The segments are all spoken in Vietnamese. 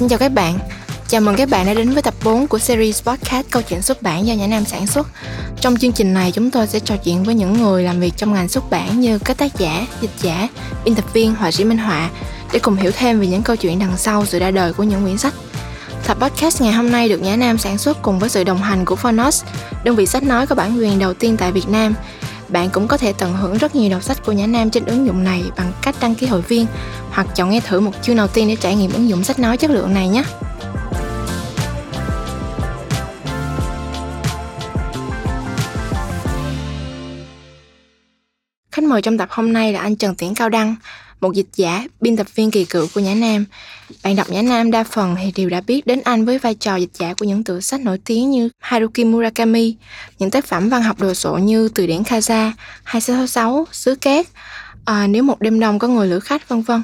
xin chào các bạn. Chào mừng các bạn đã đến với tập 4 của series podcast Câu chuyện xuất bản do Nhã Nam sản xuất. Trong chương trình này chúng tôi sẽ trò chuyện với những người làm việc trong ngành xuất bản như các tác giả, dịch giả, biên tập viên, họa sĩ minh họa để cùng hiểu thêm về những câu chuyện đằng sau sự ra đời của những quyển sách. Tập podcast ngày hôm nay được Nhã Nam sản xuất cùng với sự đồng hành của Phonos, đơn vị sách nói có bản quyền đầu tiên tại Việt Nam. Bạn cũng có thể tận hưởng rất nhiều đọc sách của Nhã Nam trên ứng dụng này bằng cách đăng ký hội viên hoặc chọn nghe thử một chương đầu tiên để trải nghiệm ứng dụng sách nói chất lượng này nhé. Khách mời trong tập hôm nay là anh Trần Tiễn Cao Đăng, một dịch giả, biên tập viên kỳ cựu của Nhã Nam. Bạn đọc Nhã Nam đa phần thì đều đã biết đến anh với vai trò dịch giả của những tựa sách nổi tiếng như Haruki Murakami, những tác phẩm văn học đồ sộ như Từ điển Kaza, 2666, Sứ Cát, à, Nếu một đêm đông có người lữ khách, vân vân.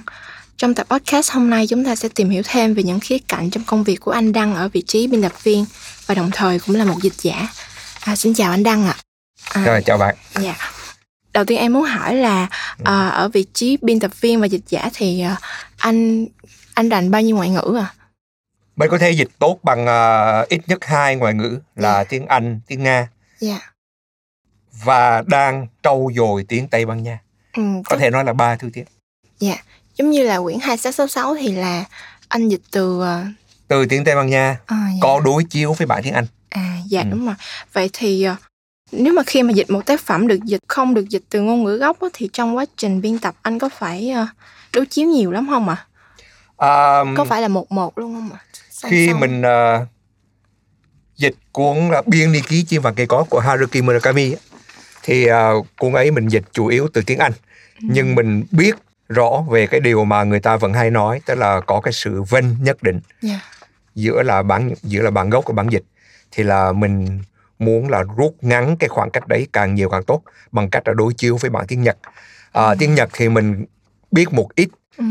Trong tập podcast hôm nay chúng ta sẽ tìm hiểu thêm về những khía cạnh trong công việc của anh Đăng ở vị trí biên tập viên và đồng thời cũng là một dịch giả. À, xin chào anh Đăng ạ. À. Rồi chào bạn. Dạ. Đầu tiên em muốn hỏi là à, ở vị trí biên tập viên và dịch giả thì à, anh anh rành bao nhiêu ngoại ngữ à? Mình có thể dịch tốt bằng uh, ít nhất hai ngoại ngữ là yeah. Dạ. tiếng Anh, tiếng Nga. Dạ. Yeah. Và đang trau dồi tiếng Tây Ban Nha. Ừ, có thể nói là ba thứ tiếng. Dạ. Yeah giống như là quyển 2666 thì là anh dịch từ uh... từ tiếng Tây Ban Nha à, dạ. có đối chiếu với bản tiếng Anh. À dạ ừ. đúng rồi. Vậy thì uh, nếu mà khi mà dịch một tác phẩm được dịch không được dịch từ ngôn ngữ gốc á, thì trong quá trình biên tập anh có phải uh, đối chiếu nhiều lắm không ạ? À? Um, có phải là một một luôn không ạ? À? Khi xong. mình uh, dịch cuốn là Biên ni ký chim vàng cây có của Haruki Murakami thì uh, cuốn ấy mình dịch chủ yếu từ tiếng Anh. Ừ. Nhưng mình biết rõ về cái điều mà người ta vẫn hay nói tức là có cái sự vân nhất định yeah. Dạ. giữa là bản giữa là bản gốc và bản dịch thì là mình muốn là rút ngắn cái khoảng cách đấy càng nhiều càng tốt bằng cách là đối chiếu với bản tiếng Nhật à, ừ. tiếng Nhật thì mình biết một ít ừ.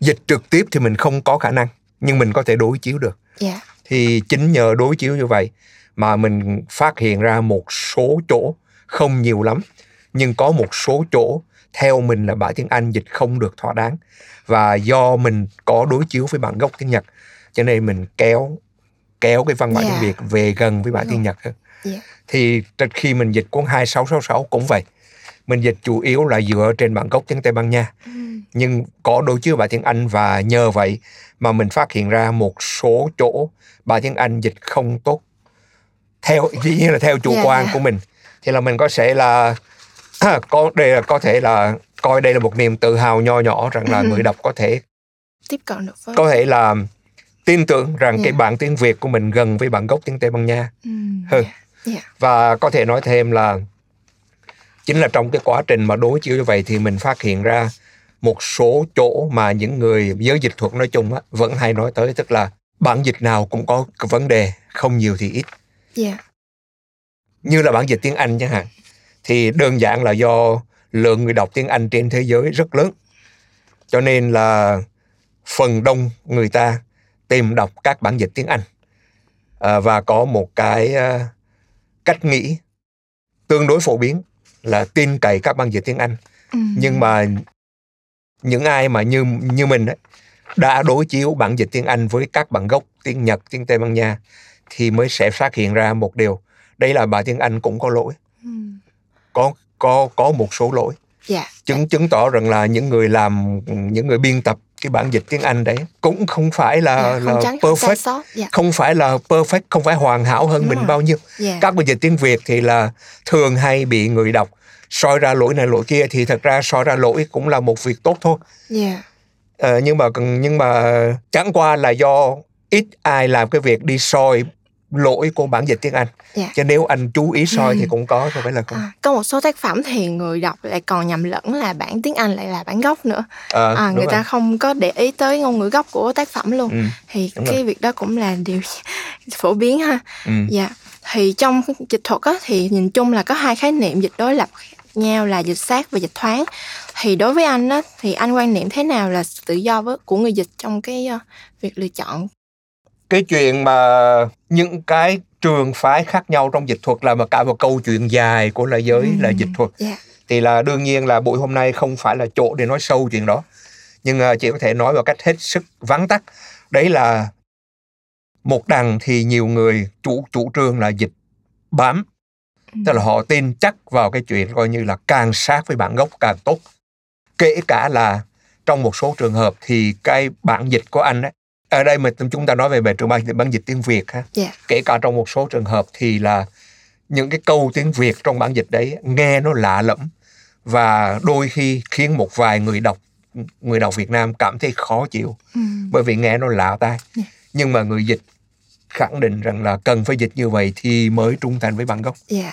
dịch trực tiếp thì mình không có khả năng nhưng mình có thể đối chiếu được yeah. Dạ. thì chính nhờ đối chiếu như vậy mà mình phát hiện ra một số chỗ không nhiều lắm nhưng có một số chỗ theo mình là bản tiếng Anh dịch không được thỏa đáng và do mình có đối chiếu với bản gốc tiếng Nhật cho nên mình kéo kéo cái văn bản yeah. tiếng dạ. Việt về gần với bản tiếng Nhật hơn. Yeah. Dạ. Thì khi mình dịch cuốn 2666 cũng vậy. Mình dịch chủ yếu là dựa trên bản gốc tiếng Tây Ban Nha. Mm. Nhưng có đối chiếu bản tiếng Anh và nhờ vậy mà mình phát hiện ra một số chỗ bản tiếng Anh dịch không tốt. Theo dĩ nhiên là theo chủ yeah, dạ, quan của mình. Thì là mình có sẽ là có đây là có thể là coi đây là một niềm tự hào nho nhỏ rằng là người đọc có thể tiếp cận được với có thể là tin tưởng rằng yeah. cái dạ. bản tiếng Việt của mình gần với bản gốc tiếng Tây Ban Nha mm, hơn yeah. Yeah. và có thể nói thêm là chính là trong cái quá trình mà đối chiếu như vậy thì mình phát hiện ra một số chỗ mà những người giới dịch thuật nói chung á, vẫn hay nói tới tức là bản dịch nào cũng có vấn đề không nhiều thì ít yeah. như là bản dịch tiếng Anh chẳng hạn thì đơn giản là do lượng người đọc tiếng Anh trên thế giới rất lớn. Cho nên là phần đông người ta tìm đọc các bản dịch tiếng Anh à, và có một cái uh, cách nghĩ tương đối phổ biến là tin cậy các bản dịch tiếng Anh. Ừ. Nhưng mà những ai mà như như mình ấy, đã đối chiếu bản dịch tiếng Anh với các bản gốc tiếng Nhật, tiếng Tây Ban Nha thì mới sẽ phát hiện ra một điều, đây là bản tiếng Anh cũng có lỗi. Ừ có có có một số lỗi dạ. chứng chứng tỏ rằng là những người làm những người biên tập cái bản dịch tiếng Anh đấy cũng không phải là dạ, không là perfect dạ. không phải là perfect không phải hoàn hảo hơn Đúng mình rồi. bao nhiêu dạ. các bản dịch tiếng Việt thì là thường hay bị người đọc soi ra lỗi này lỗi kia thì thật ra soi ra lỗi cũng là một việc tốt thôi yeah. ờ, nhưng mà nhưng mà chẳng qua là do ít ai làm cái việc đi soi lỗi của bản dịch tiếng Anh. Dạ. Chứ nếu anh chú ý soi ừ. thì cũng có, không phải là không. À, có một số tác phẩm thì người đọc lại còn nhầm lẫn là bản tiếng Anh lại là bản gốc nữa. À, à, người rồi. ta không có để ý tới ngôn ngữ gốc của tác phẩm luôn. Ừ. Thì đúng cái rồi. việc đó cũng là điều phổ biến ha. Ừ. Dạ. Thì trong dịch thuật á, thì nhìn chung là có hai khái niệm dịch đối lập nhau là dịch sát và dịch thoáng thì đối với anh á thì anh quan niệm thế nào là tự do với của người dịch trong cái uh, việc lựa chọn cái chuyện mà những cái trường phái khác nhau trong dịch thuật là mà cả một câu chuyện dài của lại giới ừ. là dịch thuật yeah. Dạ. thì là đương nhiên là buổi hôm nay không phải là chỗ để nói sâu chuyện đó nhưng uh, chị có thể nói một cách hết sức vắn tắt đấy là một đằng thì nhiều người chủ chủ trương là dịch bám Ừ. tức là họ tin chắc vào cái chuyện coi như là càng sát với bản gốc càng tốt kể cả là trong một số trường hợp thì cái bản dịch của anh ấy ở đây mà chúng ta nói về về trường bản dịch bản dịch tiếng Việt ha Dạ. kể cả trong một số trường hợp thì là những cái câu tiếng Việt trong bản dịch đấy nghe nó lạ lẫm và đôi khi khiến một vài người đọc người đọc Việt Nam cảm thấy khó chịu Ừ. bởi vì nghe nó lạ tai Dạ. nhưng mà người dịch khẳng định rằng là cần phải dịch như vậy thì mới trung thành với bản gốc Dạ.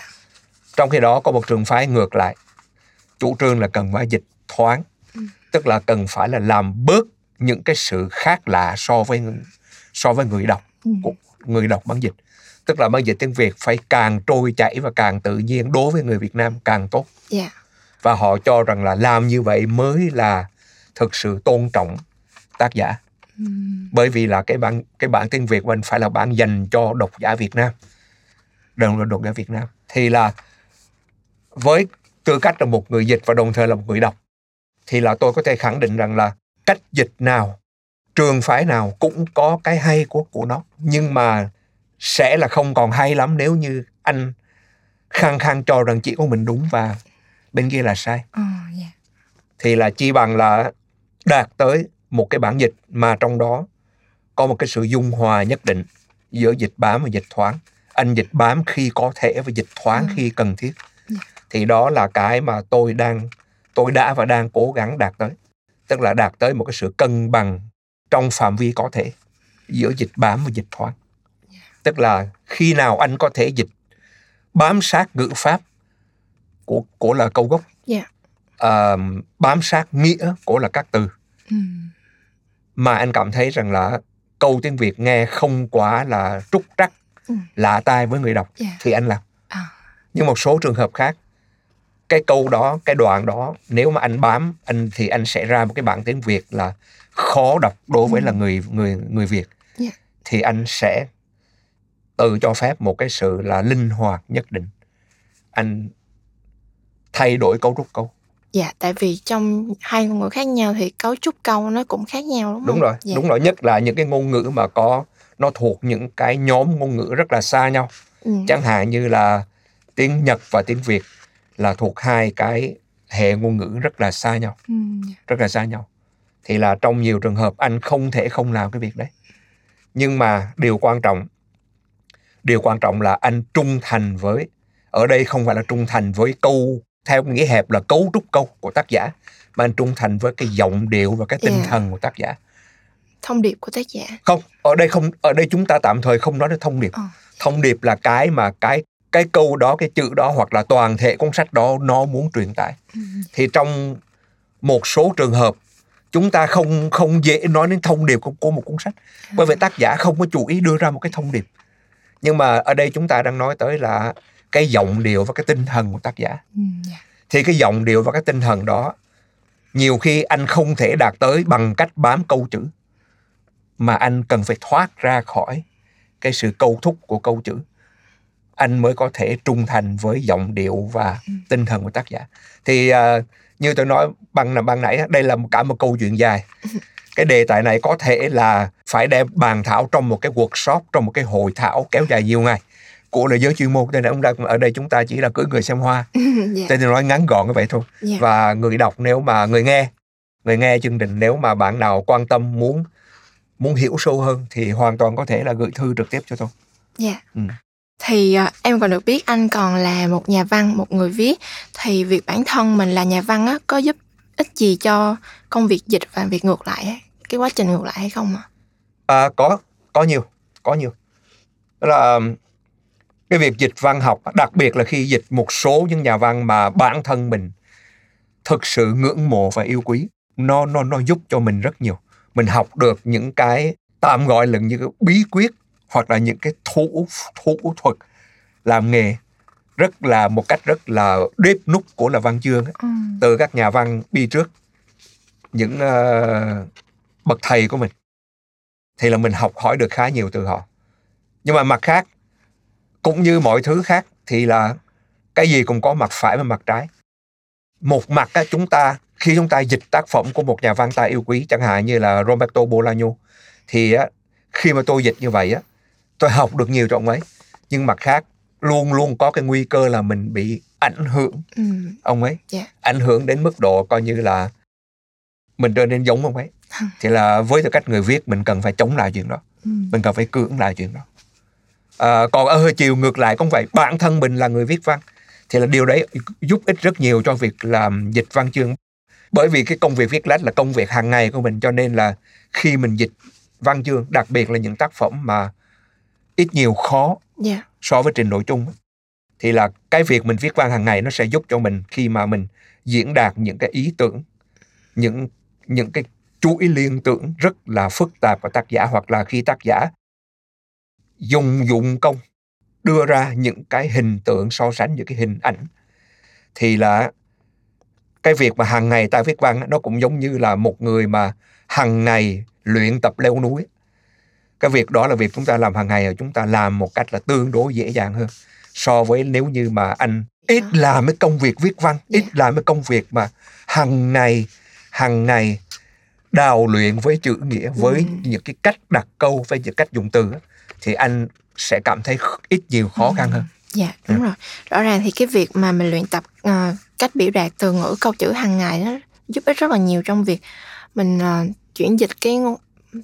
trong khi đó có một trường phái ngược lại chủ trương là cần phải dịch thoáng Ừ. tức là cần phải là làm bớt những cái sự khác lạ so với so với người đọc Ừ. người đọc bản dịch tức là bản dịch tiếng Việt phải càng trôi chảy và càng tự nhiên đối với người Việt Nam càng tốt Dạ. và họ cho rằng là làm như vậy mới là thực sự tôn trọng tác giả Ừ. bởi vì là cái bản cái bản tiếng Việt mình phải là bản dành cho độc giả Việt Nam đồng là độc giả Việt Nam thì là với tư cách là một người dịch và đồng thời là một người đọc thì là tôi có thể khẳng định rằng là cách dịch nào trường phái nào cũng có cái hay của của nó nhưng mà sẽ là không còn hay lắm nếu như anh khăng khăng cho rằng chỉ có mình đúng và bên kia là sai Ờ, dạ. thì là chi bằng là đạt tới một cái bản dịch mà trong đó có một cái sự dung hòa nhất định giữa dịch bám và dịch thoáng anh dịch bám khi có thể và dịch thoáng Ừ. khi cần thiết Dạ. thì đó là cái mà tôi đang tôi đã và đang cố gắng đạt tới tức là đạt tới một cái sự cân bằng trong phạm vi có thể giữa dịch bám và dịch thoáng tức là khi nào anh có thể dịch bám sát ngữ pháp của của là câu gốc Dạ. à, bám sát nghĩa của là các từ Ừ. mà anh cảm thấy rằng là câu tiếng Việt nghe không quá là trúc trắc Ừ. lạ tai với người đọc Dạ. thì anh làm À. nhưng một số trường hợp khác cái câu đó cái đoạn đó nếu mà anh bám anh thì anh sẽ ra một cái bản tiếng Việt là khó đọc đối với Ừ. là người người người Việt Dạ. thì anh sẽ tự cho phép một cái sự là linh hoạt nhất định anh thay đổi cấu trúc câu Dạ, tại vì trong hai ngôn ngữ khác nhau thì cấu trúc câu nó cũng khác nhau đúng không? đúng rồi Dạ. đúng rồi nhất là những cái ngôn ngữ mà có nó thuộc những cái nhóm ngôn ngữ rất là xa nhau Ừ. chẳng hạn như là tiếng Nhật và tiếng Việt là thuộc hai cái hệ ngôn ngữ rất là xa nhau Ừ. dạ. rất là xa nhau thì là trong nhiều trường hợp anh không thể không làm cái việc đấy nhưng mà điều quan trọng điều quan trọng là anh trung thành với ở đây không phải là trung thành với câu theo nghĩa hẹp là cấu trúc câu của tác giả mà anh trung thành với cái giọng điệu và cái tinh Yeah. thần của tác giả Thông điệp của tác giả. không ở đây không ở đây chúng ta tạm thời không nói đến thông điệp Ờ. thông điệp là cái mà cái cái câu đó cái chữ đó hoặc là toàn thể cuốn sách đó nó muốn truyền tải. Thì trong một số trường hợp chúng ta không không dễ nói đến thông điệp của, của một cuốn sách. Bởi vì tác giả không có chủ ý đưa ra một cái thông điệp. Nhưng mà ở đây chúng ta đang nói tới là cái giọng điệu và cái tinh thần của tác giả. Ừ. dạ. thì cái giọng điệu và cái tinh thần đó nhiều khi anh không thể đạt tới bằng cách bám câu chữ. Mà anh cần phải thoát ra khỏi cái sự câu thúc của câu chữ anh mới có thể trung thành với giọng điệu và Ừ. tinh thần của tác giả thì à, như tôi nói bằng là ban nãy đây là một cả một câu chuyện dài cái đề tài này có thể là phải đem bàn thảo trong một cái workshop trong một cái hội thảo kéo dài nhiều ngày của là giới chuyên môn nên là ông đang ở đây chúng ta chỉ là cưỡi người xem hoa dạ. Thế thì nói ngắn gọn như vậy thôi. Dạ. Và người đọc nếu mà người nghe, người nghe chương trình nếu mà bạn nào quan tâm muốn muốn hiểu sâu hơn thì hoàn toàn có thể là gửi thư trực tiếp cho tôi. Dạ. Ừ. Thì à, em còn được biết anh còn là một nhà văn, một người viết thì việc bản thân mình là nhà văn á có giúp ích gì cho công việc dịch và việc ngược lại ấy? cái quá trình ngược lại hay không ạ? À, có có nhiều, có nhiều. Là cái việc dịch văn học, đặc biệt là khi dịch một số những nhà văn mà bản thân mình thực sự ngưỡng mộ và yêu quý, nó nó nó giúp cho mình rất nhiều. Mình học được những cái tạm gọi là những cái bí quyết hoặc là những cái thủ thủ thuật làm nghề rất là một cách rất là đếp nút của là văn chương ấy, Ừ. từ các nhà văn đi trước những ờ, bậc thầy của mình thì là mình học hỏi được khá nhiều từ họ. Nhưng mà mặt khác cũng như mọi thứ khác thì là cái gì cũng có mặt phải và mặt trái. Một mặt á, chúng ta khi chúng ta dịch tác phẩm của một nhà văn ta yêu quý chẳng hạn như là Roberto Bolaño thì á, khi mà tôi dịch như vậy á tôi học được nhiều trong ông ấy. Nhưng mặt khác luôn luôn có cái nguy cơ là mình bị ảnh hưởng. Ừ. ông ấy Dạ. ảnh hưởng đến mức độ coi như là mình trở nên giống ông ấy. Thì là với tư cách người viết mình cần phải chống lại chuyện đó. Ừ. mình cần phải cưỡng lại chuyện đó. À, còn ở chiều ngược lại cũng vậy bản thân mình là người viết văn. Thì là điều đấy giúp ích rất nhiều cho việc làm dịch văn chương. Bởi vì cái công việc viết lách là công việc hàng ngày của mình cho nên là khi mình dịch văn chương đặc biệt là những tác phẩm mà ít nhiều khó Dạ. so với trình độ chung thì là cái việc mình viết văn hàng ngày nó sẽ giúp cho mình khi mà mình diễn đạt những cái ý tưởng những những cái chuỗi liên tưởng rất là phức tạp của tác giả hoặc là khi tác giả dùng dụng công đưa ra những cái hình tượng so sánh những cái hình ảnh thì là cái việc mà hàng ngày ta viết văn nó cũng giống như là một người mà hàng ngày luyện tập leo núi cái việc đó là việc chúng ta làm hàng ngày chúng ta làm một cách là tương đối dễ dàng hơn so với nếu như mà anh ít làm cái công việc viết văn ít Dạ. làm cái công việc mà hàng ngày hàng ngày đào luyện với chữ nghĩa với Ừ. những cái cách đặt câu với những cách dùng từ thì anh sẽ cảm thấy ít nhiều khó khăn hơn Dạ, đúng rồi. Rõ ràng thì cái việc mà mình luyện tập ờ, cách biểu đạt từ ngữ câu chữ hàng ngày nó giúp ích rất là nhiều trong việc mình ờ, chuyển dịch cái ngôn,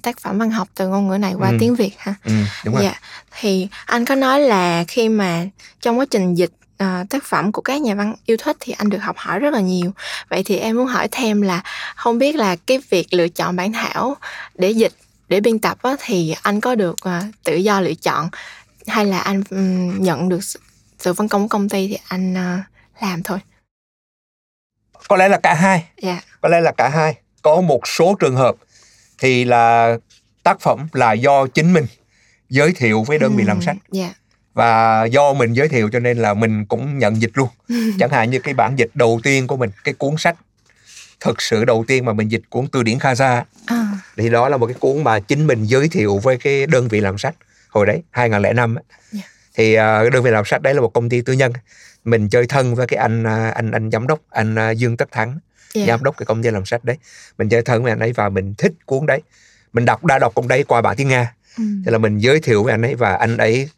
tác phẩm văn học từ ngôn ngữ này qua Ừ. tiếng Việt ha. ừ, đúng rồi Dạ, thì anh có nói là khi mà trong quá trình dịch ờ, tác phẩm của các nhà văn yêu thích thì anh được học hỏi rất là nhiều. Vậy thì em muốn hỏi thêm là không biết là cái việc lựa chọn bản thảo để dịch để biên tập á, thì anh có được ờ, tự do lựa chọn hay là anh ừm, nhận được sự, phân công của công ty thì anh ờ, làm thôi. có lẽ là cả hai Dạ. có lẽ là cả hai có một số trường hợp thì là tác phẩm là do chính mình giới thiệu với đơn vị làm sách Dạ. và do mình giới thiệu cho nên là mình cũng nhận dịch luôn chẳng hạn như cái bản dịch đầu tiên của mình cái cuốn sách thực sự đầu tiên mà mình dịch cuốn từ điển Khaza À, thì đó là một cái cuốn mà chính mình giới thiệu với cái đơn vị làm sách hồi đấy 2005 á. Dạ. thì à, đơn vị làm sách đấy là một công ty tư nhân mình chơi thân với cái anh à, anh anh giám đốc anh à, Dương Tất Thắng dạ. giám đốc cái công ty làm sách đấy. Mình chơi thân với anh ấy và mình thích cuốn đấy. Mình đọc đã đọc cuốn đấy qua bản tiếng Nga. Ừm, thế là mình giới thiệu với anh ấy và anh ấy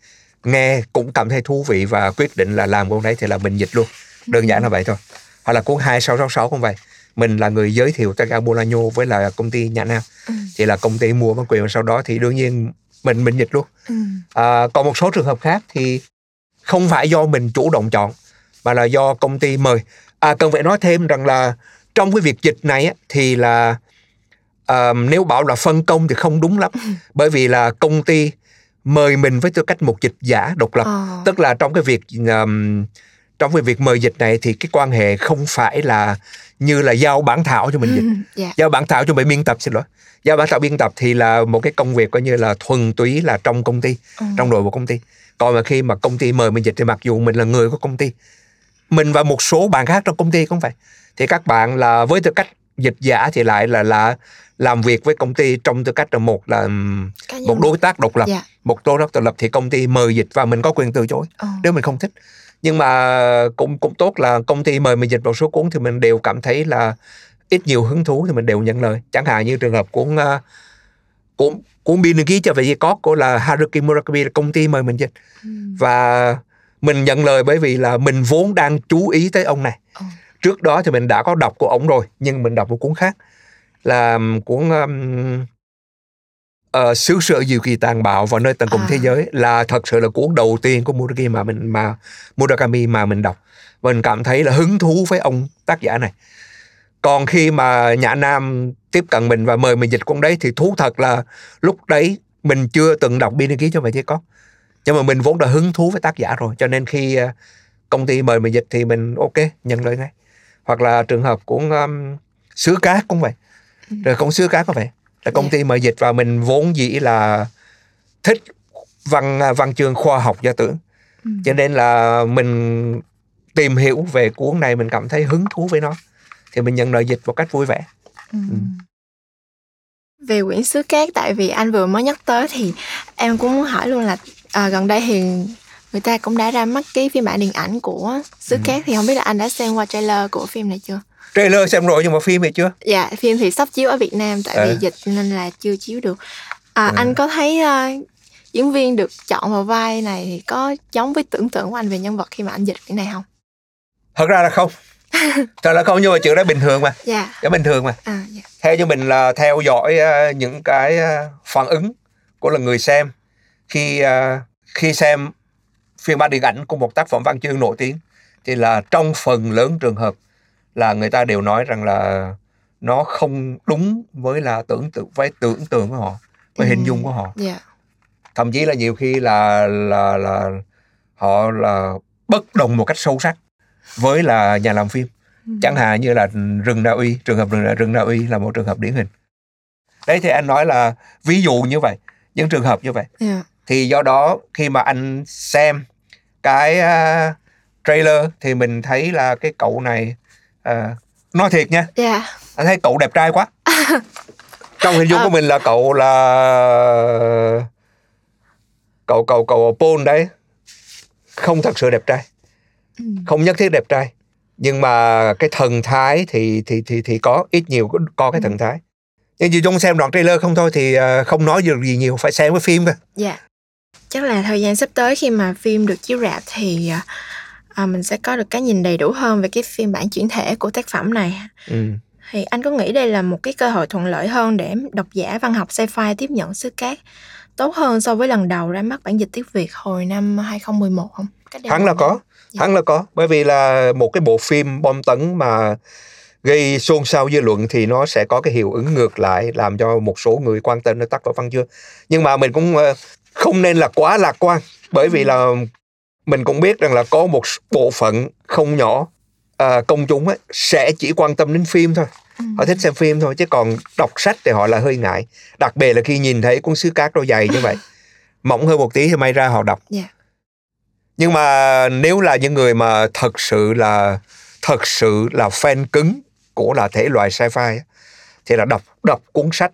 nghe cũng cảm thấy thú vị và quyết định là làm cuốn đấy. Thì là mình dịch luôn. Đơn giản là vậy thôi. Hoặc là cuốn 2666 cũng vậy. Mình là người giới thiệu Taga Bolaño với là công ty Nhã Nam ừm, thì là công ty mua bản quyền và sau đó thì đương nhiên mình mình dịch luôn. Ừm, à, còn một số trường hợp khác thì không phải do mình chủ động chọn mà là do công ty mời. À, cần phải nói thêm rằng là trong cái việc dịch này thì là à, nếu bảo là phân công thì không đúng lắm. Bởi vì là công ty mời mình với tư cách một dịch giả độc lập. Ờ, tức là trong cái việc um, trong cái việc mời dịch này thì cái quan hệ không phải là như là giao bản thảo cho mình dịch. Dạ. giao bản thảo cho mình biên tập xin lỗi. Giao bản thảo biên tập thì là một cái công việc coi như là thuần túy là trong công ty Ừm, trong đội của công ty. Còn mà khi mà công ty mời mình dịch thì mặc dù mình là người của công ty mình và một số bạn khác trong công ty cũng vậy thì các bạn là với tư cách dịch giả thì lại là là làm việc với công ty trong tư cách là một là một đối tác độc lập Dạ. một đối tác độc lập thì công ty mời dịch và mình có quyền từ chối. Ờ, nếu mình không thích. Nhưng mà cũng cũng tốt là công ty mời mình dịch một số cuốn thì mình đều cảm thấy là ít nhiều hứng thú thì mình đều nhận lời. Chẳng hạn như trường hợp cuốn uh, cuốn cuốn biên ký trở về dây cót của là Haruki Murakami là công ty mời mình dịch. Ừm, và mình nhận lời bởi vì là mình vốn đang chú ý tới ông này. Ờ, trước đó thì mình đã có đọc của ông rồi nhưng mình đọc một cuốn khác. Là cuốn um, uh, xứ sở diệu kỳ tàn bạo vào nơi tận cùng À. thế giới là thật sự là cuốn đầu tiên của Murakami mà mình mà Murakami mà mình đọc. Mình cảm thấy là hứng thú với ông tác giả này. Còn khi mà Nhã Nam tiếp cận mình và mời mình dịch cuốn đấy thì thú thật là lúc đấy mình chưa từng đọc biên ký cho vậy chứ có. Nhưng mà mình vốn đã hứng thú với tác giả rồi cho nên khi uh, công ty mời mình dịch thì mình ok nhận lời ngay hoặc là trường hợp của um, sứ cát cũng vậy Ừ. rồi không sứ cát cũng vậy là công Dạ. ty mời dịch và mình vốn dĩ là thích văn văn chương khoa học gia tưởng ừm. cho nên là mình tìm hiểu về cuốn này mình cảm thấy hứng thú với nó thì mình nhận lời dịch một cách vui vẻ Ừm. Về quyển sứ cát tại vì anh vừa mới nhắc tới thì em cũng muốn hỏi luôn là à, gần đây thì người ta cũng đã ra mắt cái phiên bản điện ảnh của sứ Ừ. cát thì không biết là anh đã xem qua trailer của phim này chưa? trailer xem rồi nhưng mà phim thì chưa Dạ phim thì sắp chiếu ở Việt Nam tại vì Ờ. dịch nên là chưa chiếu được. À, Ờ. Anh có thấy ờ, diễn viên được chọn vào vai này thì có giống với tưởng tượng của anh về nhân vật khi mà anh dịch cái này không thật ra là không thật là không nhưng mà chuyện đó bình thường mà dạ yeah. bình thường mà à, dạ. theo như mình là theo dõi uh, những cái uh, phản ứng của là người xem khi uh, khi xem phiên bản điện ảnh của một tác phẩm văn chương nổi tiếng thì là trong phần lớn trường hợp là người ta đều nói rằng là nó không đúng với là tưởng tượng với tưởng tượng của họ với ừ. hình dung của họ yeah. Dạ. thậm chí là nhiều khi là là là họ là bất đồng một cách sâu sắc với là nhà làm phim ừ. chẳng hạn như là rừng Na Uy trường hợp rừng, rừng Na Uy là một trường hợp điển hình đấy thì anh nói là ví dụ như vậy những trường hợp như vậy yeah. Dạ. thì do đó khi mà anh xem cái uh, trailer thì mình thấy là cái cậu này uh, nói thiệt nha. Yeah. anh thấy cậu đẹp trai quá. Trong hình dung của mình là cậu là cậu cậu cậu Paul đấy. Không thật sự đẹp trai. Ừ. không nhất thiết đẹp trai. Nhưng mà cái thần thái thì thì thì thì có ít nhiều có, có cái ừ. thần thái. Nhưng chỉ trong xem đoạn trailer không thôi thì à, không nói được gì nhiều phải xem cái phim cơ dạ chắc là thời gian sắp tới khi mà phim được chiếu rạp thì à, à, mình sẽ có được cái nhìn đầy đủ hơn về cái phiên bản chuyển thể của tác phẩm này ừ. thì anh có nghĩ đây là một cái cơ hội thuận lợi hơn để độc giả văn học sci-fi tiếp nhận xứ cát tốt hơn so với lần đầu ra mắt bản dịch tiếng Việt hồi năm 2011 không? Hẳn là có, dạ. hẳn là có, bởi vì là một cái bộ phim bom tấn mà gây xôn xao dư luận thì nó sẽ có cái hiệu ứng ngược lại làm cho một số người quan tâm đến tác phẩm văn chương nhưng mà mình cũng ờ, không nên là quá lạc quan bởi vì ừ. là mình cũng biết rằng là có một bộ phận không nhỏ à, công chúng ấy, sẽ chỉ quan tâm đến phim thôi ừ. họ thích xem phim thôi chứ còn đọc sách thì họ là hơi ngại đặc biệt là khi nhìn thấy cuốn sứ cát đôi dày như vậy mỏng hơn một tí thì may ra họ đọc yeah. nhưng mà nếu là những người mà thật sự là thật sự là fan cứng của là thể loại sci-fi thì là đọc đọc cuốn sách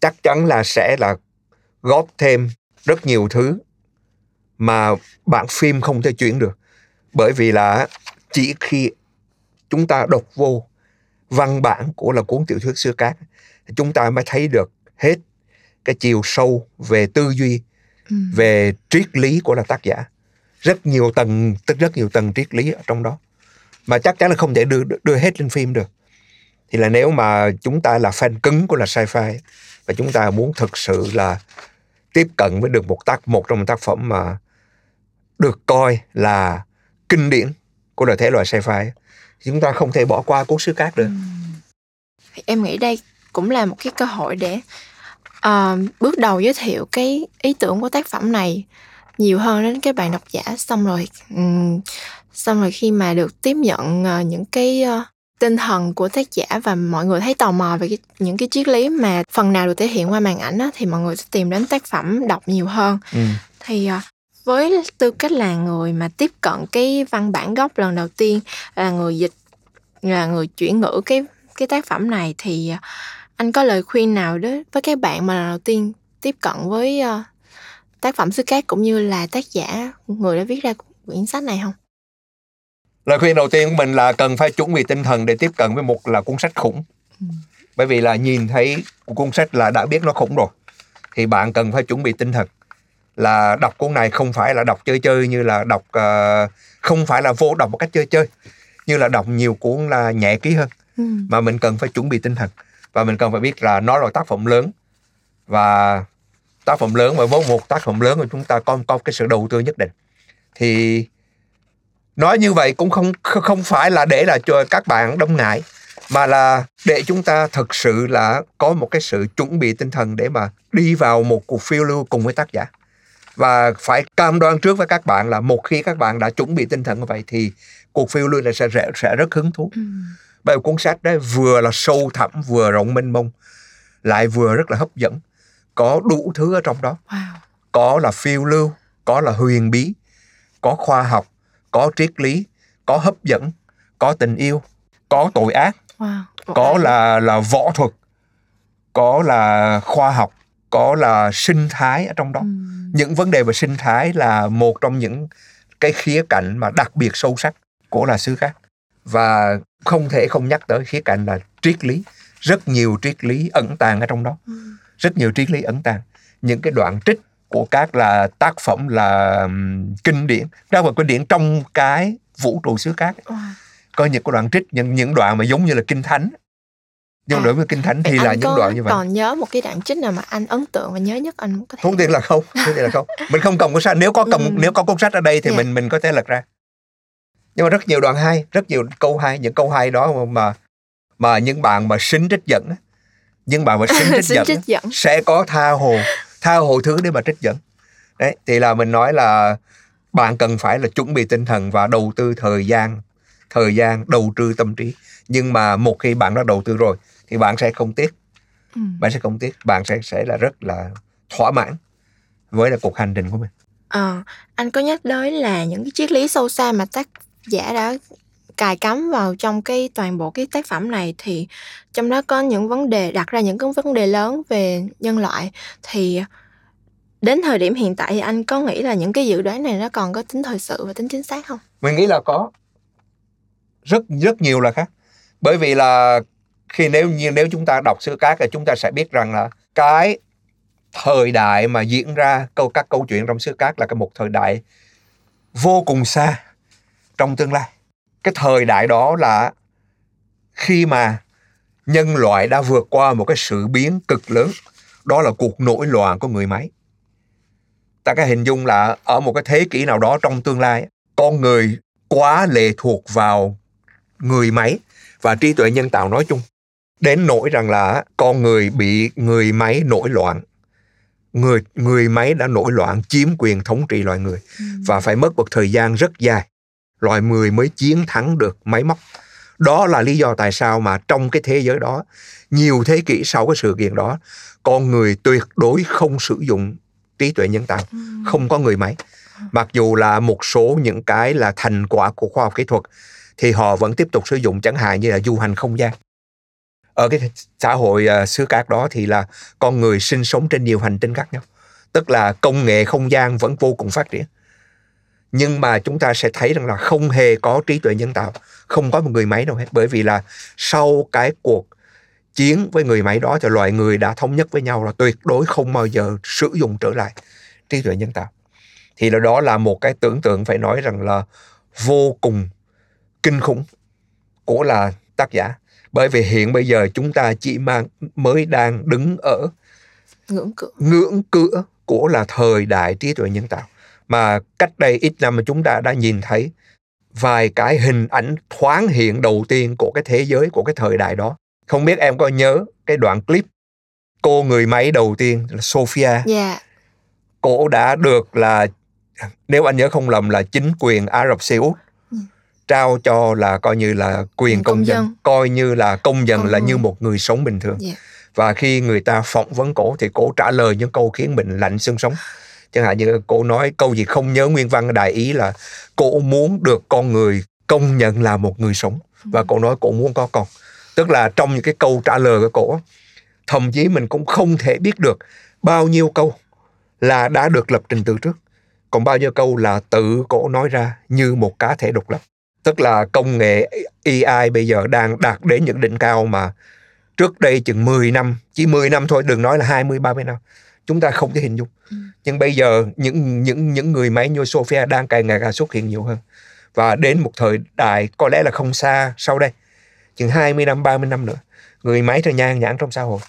chắc chắn là sẽ là góp thêm rất nhiều thứ mà bản phim không thể chuyển được. Bởi vì là chỉ khi chúng ta đọc vô văn bản của là cuốn tiểu thuyết xưa cát chúng ta mới thấy được hết cái chiều sâu về tư duy ừ. về triết lý của là tác giả. Rất nhiều tầng tức rất nhiều tầng triết lý ở trong đó. Mà chắc chắn là không thể đưa đưa hết lên phim được. Thì là nếu mà chúng ta là fan cứng của là sci-fi và chúng ta muốn thực sự là tiếp cận với được một tác một trong một tác phẩm mà được coi là kinh điển của đời thể loại sci-fi. Chúng ta không thể bỏ qua cuốn sứ cát được. Ừ. em nghĩ đây cũng là một cái cơ hội để uh, bước đầu giới thiệu cái ý tưởng của tác phẩm này nhiều hơn đến các bạn độc giả. Xong rồi um, xong rồi khi mà được tiếp nhận uh, những cái uh, tinh thần của tác giả và mọi người thấy tò mò về cái, những cái triết lý mà phần nào được thể hiện qua màn ảnh á, thì mọi người sẽ tìm đến tác phẩm đọc nhiều hơn ừ. thì uh, với tư cách là người mà tiếp cận cái văn bản gốc lần đầu tiên là người dịch là người chuyển ngữ cái cái tác phẩm này thì uh, anh có lời khuyên nào đó với các bạn mà lần đầu tiên tiếp cận với uh, tác phẩm xứ cát cũng như là tác giả người đã viết ra quyển sách này không? Lời khuyên đầu tiên của mình là cần phải chuẩn bị tinh thần để tiếp cận với một là cuốn sách khủng. Ừ. bởi vì là nhìn thấy cuốn sách là đã biết nó khủng rồi thì bạn cần phải chuẩn bị tinh thần. Là đọc cuốn này không phải là đọc chơi chơi như là đọc uh, không phải là vô đọc một cách chơi chơi như là đọc nhiều cuốn là nhẹ ký hơn. Ừ. mà mình cần phải chuẩn bị tinh thần và mình cần phải biết là nó là tác phẩm lớn. Và tác phẩm lớn và với một tác phẩm lớn mà chúng ta có có cái sự đầu tư nhất định. Thì nói như vậy cũng không không phải là để là cho các bạn đông ngại mà là để chúng ta thực sự là có một cái sự chuẩn bị tinh thần để mà đi vào một cuộc phiêu lưu cùng với tác giả và phải cam đoan trước với các bạn là một khi các bạn đã chuẩn bị tinh thần như vậy thì cuộc phiêu lưu này sẽ sẽ rất hứng thú ừ. bởi cuốn sách đấy vừa là sâu thẳm vừa rộng mênh mông lại vừa rất là hấp dẫn có đủ thứ ở trong đó wow. có là phiêu lưu có là huyền bí có khoa học có triết lý có hấp dẫn có tình yêu có tội ác wow. có là là võ thuật có là khoa học có là sinh thái ở trong đó ừ. những vấn đề về sinh thái là một trong những cái khía cạnh mà đặc biệt sâu sắc của là xứ khác và không thể không nhắc tới khía cạnh là triết lý rất nhiều triết lý ẩn tàng ở trong đó ừ. rất nhiều triết lý ẩn tàng những cái đoạn trích của các là tác phẩm là kinh điển. Tác phẩm kinh điển trong cái vũ trụ xứ cát Wow. có những cái đoạn trích những những đoạn mà giống như là kinh thánh. Nhưng À, đối với kinh thánh thì là những đoạn như vậy. còn nhớ một cái đoạn trích nào mà anh ấn tượng và nhớ nhất anh có thể không? tiền là không không tiền là không. Mình không cầm cuốn sách. Nếu có cầm Ừ. nếu có cuốn sách ở đây thì Dạ. mình mình có thể lật ra. Nhưng mà rất nhiều đoạn hay rất nhiều câu hay. Những câu hay đó mà mà những bạn mà sinh trích dẫn những bạn mà sinh trích dẫn trích dẫn. sẽ có tha hồ tha hồ thứ để mà trích dẫn. Đấy thì là mình nói là bạn cần phải là chuẩn bị tinh thần và đầu tư thời gian thời gian đầu tư tâm trí. Nhưng mà một khi bạn đã đầu tư rồi thì bạn sẽ không tiếc. Ừ. bạn sẽ không tiếc bạn sẽ sẽ là rất là thỏa mãn với là cuộc hành trình của mình. Ờ, anh có nhắc tới là những cái triết lý sâu xa mà tác giả đã cài cắm vào trong cái toàn bộ cái tác phẩm này thì trong đó có những vấn đề, đặt ra những cái vấn đề lớn về nhân loại. Thì đến thời điểm hiện tại thì anh có nghĩ là những cái dự đoán này nó còn có tính thời sự và tính chính xác không? mình nghĩ là có. Rất rất nhiều là khác. Bởi vì là khi nếu như, nếu chúng ta đọc sử cát thì chúng ta sẽ biết rằng là cái thời đại mà diễn ra câu, các câu chuyện trong xứ cát là cái một thời đại vô cùng xa trong tương lai cái thời đại đó là khi mà nhân loại đã vượt qua một cái sự biến cực lớn đó là cuộc nổi loạn của người máy. Ta có hình dung là ở một cái thế kỷ nào đó trong tương lai con người quá lệ thuộc vào người máy và trí tuệ nhân tạo nói chung đến nỗi rằng là con người bị người máy nổi loạn. Người người máy đã nổi loạn chiếm quyền thống trị loài người và phải mất một thời gian rất dài loài người mới chiến thắng được máy móc. Đó là lý do tại sao mà trong cái thế giới đó nhiều thế kỷ sau cái sự kiện đó con người tuyệt đối không sử dụng trí tuệ nhân tạo không có người máy. Mặc dù là một số những cái là thành quả của khoa học kỹ thuật thì họ vẫn tiếp tục sử dụng chẳng hạn như là du hành không gian. Ở cái xã hội uh, xứ cát đó thì là con người sinh sống trên nhiều hành tinh khác nhau. Tức là công nghệ không gian vẫn vô cùng phát triển nhưng mà chúng ta sẽ thấy rằng là không hề có trí tuệ nhân tạo không có một người máy đâu hết. Bởi vì là sau cái cuộc chiến với người máy đó thì loài người đã thống nhất với nhau là tuyệt đối không bao giờ sử dụng trở lại trí tuệ nhân tạo. Thì là đó là một cái tưởng tượng phải nói rằng là vô cùng kinh khủng của là tác giả. Bởi vì hiện bây giờ chúng ta chỉ mang mới đang đứng ở ngưỡng cửa. ngưỡng cửa của là thời đại trí tuệ nhân tạo mà cách đây ít năm mà chúng ta đã nhìn thấy vài cái hình ảnh thoáng hiện đầu tiên của cái thế giới của cái thời đại đó không biết em có nhớ cái đoạn clip cô người máy đầu tiên là Sophia dạ cổ đã được là nếu anh nhớ không lầm là chính quyền Ả Rập Xê Út Ừ. trao cho là coi như là quyền công, công dân. dân. coi như là công dân là Ừ. như một người sống bình thường dạ và khi người ta phỏng vấn cổ thì cổ trả lời những câu khiến mình lạnh xương sống chẳng hạn như cổ nói câu gì không nhớ nguyên văn đại ý là cổ muốn được con người công nhận là một người sống. Và cổ nói cổ muốn có con. Tức là trong những cái câu trả lời của cổ á, thậm chí mình cũng không thể biết được bao nhiêu câu là đã được lập trình từ trước. Còn bao nhiêu câu là tự cổ nói ra như một cá thể độc lập. Tức là công nghệ AI bây giờ đang đạt đến những đỉnh cao mà trước đây chừng 10 năm chỉ 10 năm thôi đừng nói là 20 30 năm chúng ta không thể hình dung. Ừ. nhưng bây giờ những những những người máy như Sophia đang càng ngày càng xuất hiện nhiều hơn. Và đến một thời đại có lẽ là không xa sau đây chừng 20 năm 30 năm nữa người máy sẽ nhan nhãn trong xã hội.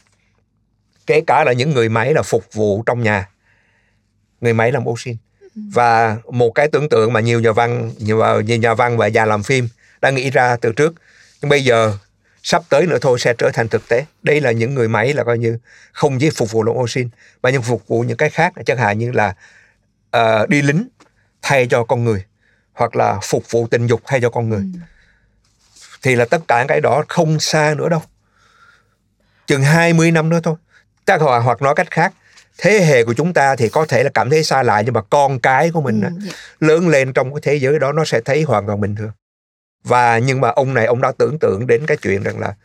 Kể cả là những người máy là phục vụ trong nhà người máy làm ô xin và một cái tưởng tượng mà nhiều nhà văn nhiều, nhiều nhà văn và nhà làm phim đã nghĩ ra từ trước. Nhưng bây giờ sắp tới nữa thôi sẽ trở thành thực tế. Đây là những người máy là coi như không chỉ phục vụ ô xin mà những phục vụ những cái khác chẳng hạn như là ờ, đi lính thay cho con người hoặc là phục vụ tình dục thay cho con người. Ừ. thì là tất cả cái đó không xa nữa đâu. Chừng 20 năm nữa thôi. Chắc hoặc, hoặc nói cách khác thế hệ của chúng ta thì có thể là cảm thấy xa lạ nhưng mà con cái của mình Ừ, dạ. lớn lên trong cái thế giới đó nó sẽ thấy hoàn toàn bình thường và nhưng mà ông này ông đã tưởng tượng đến cái chuyện rằng là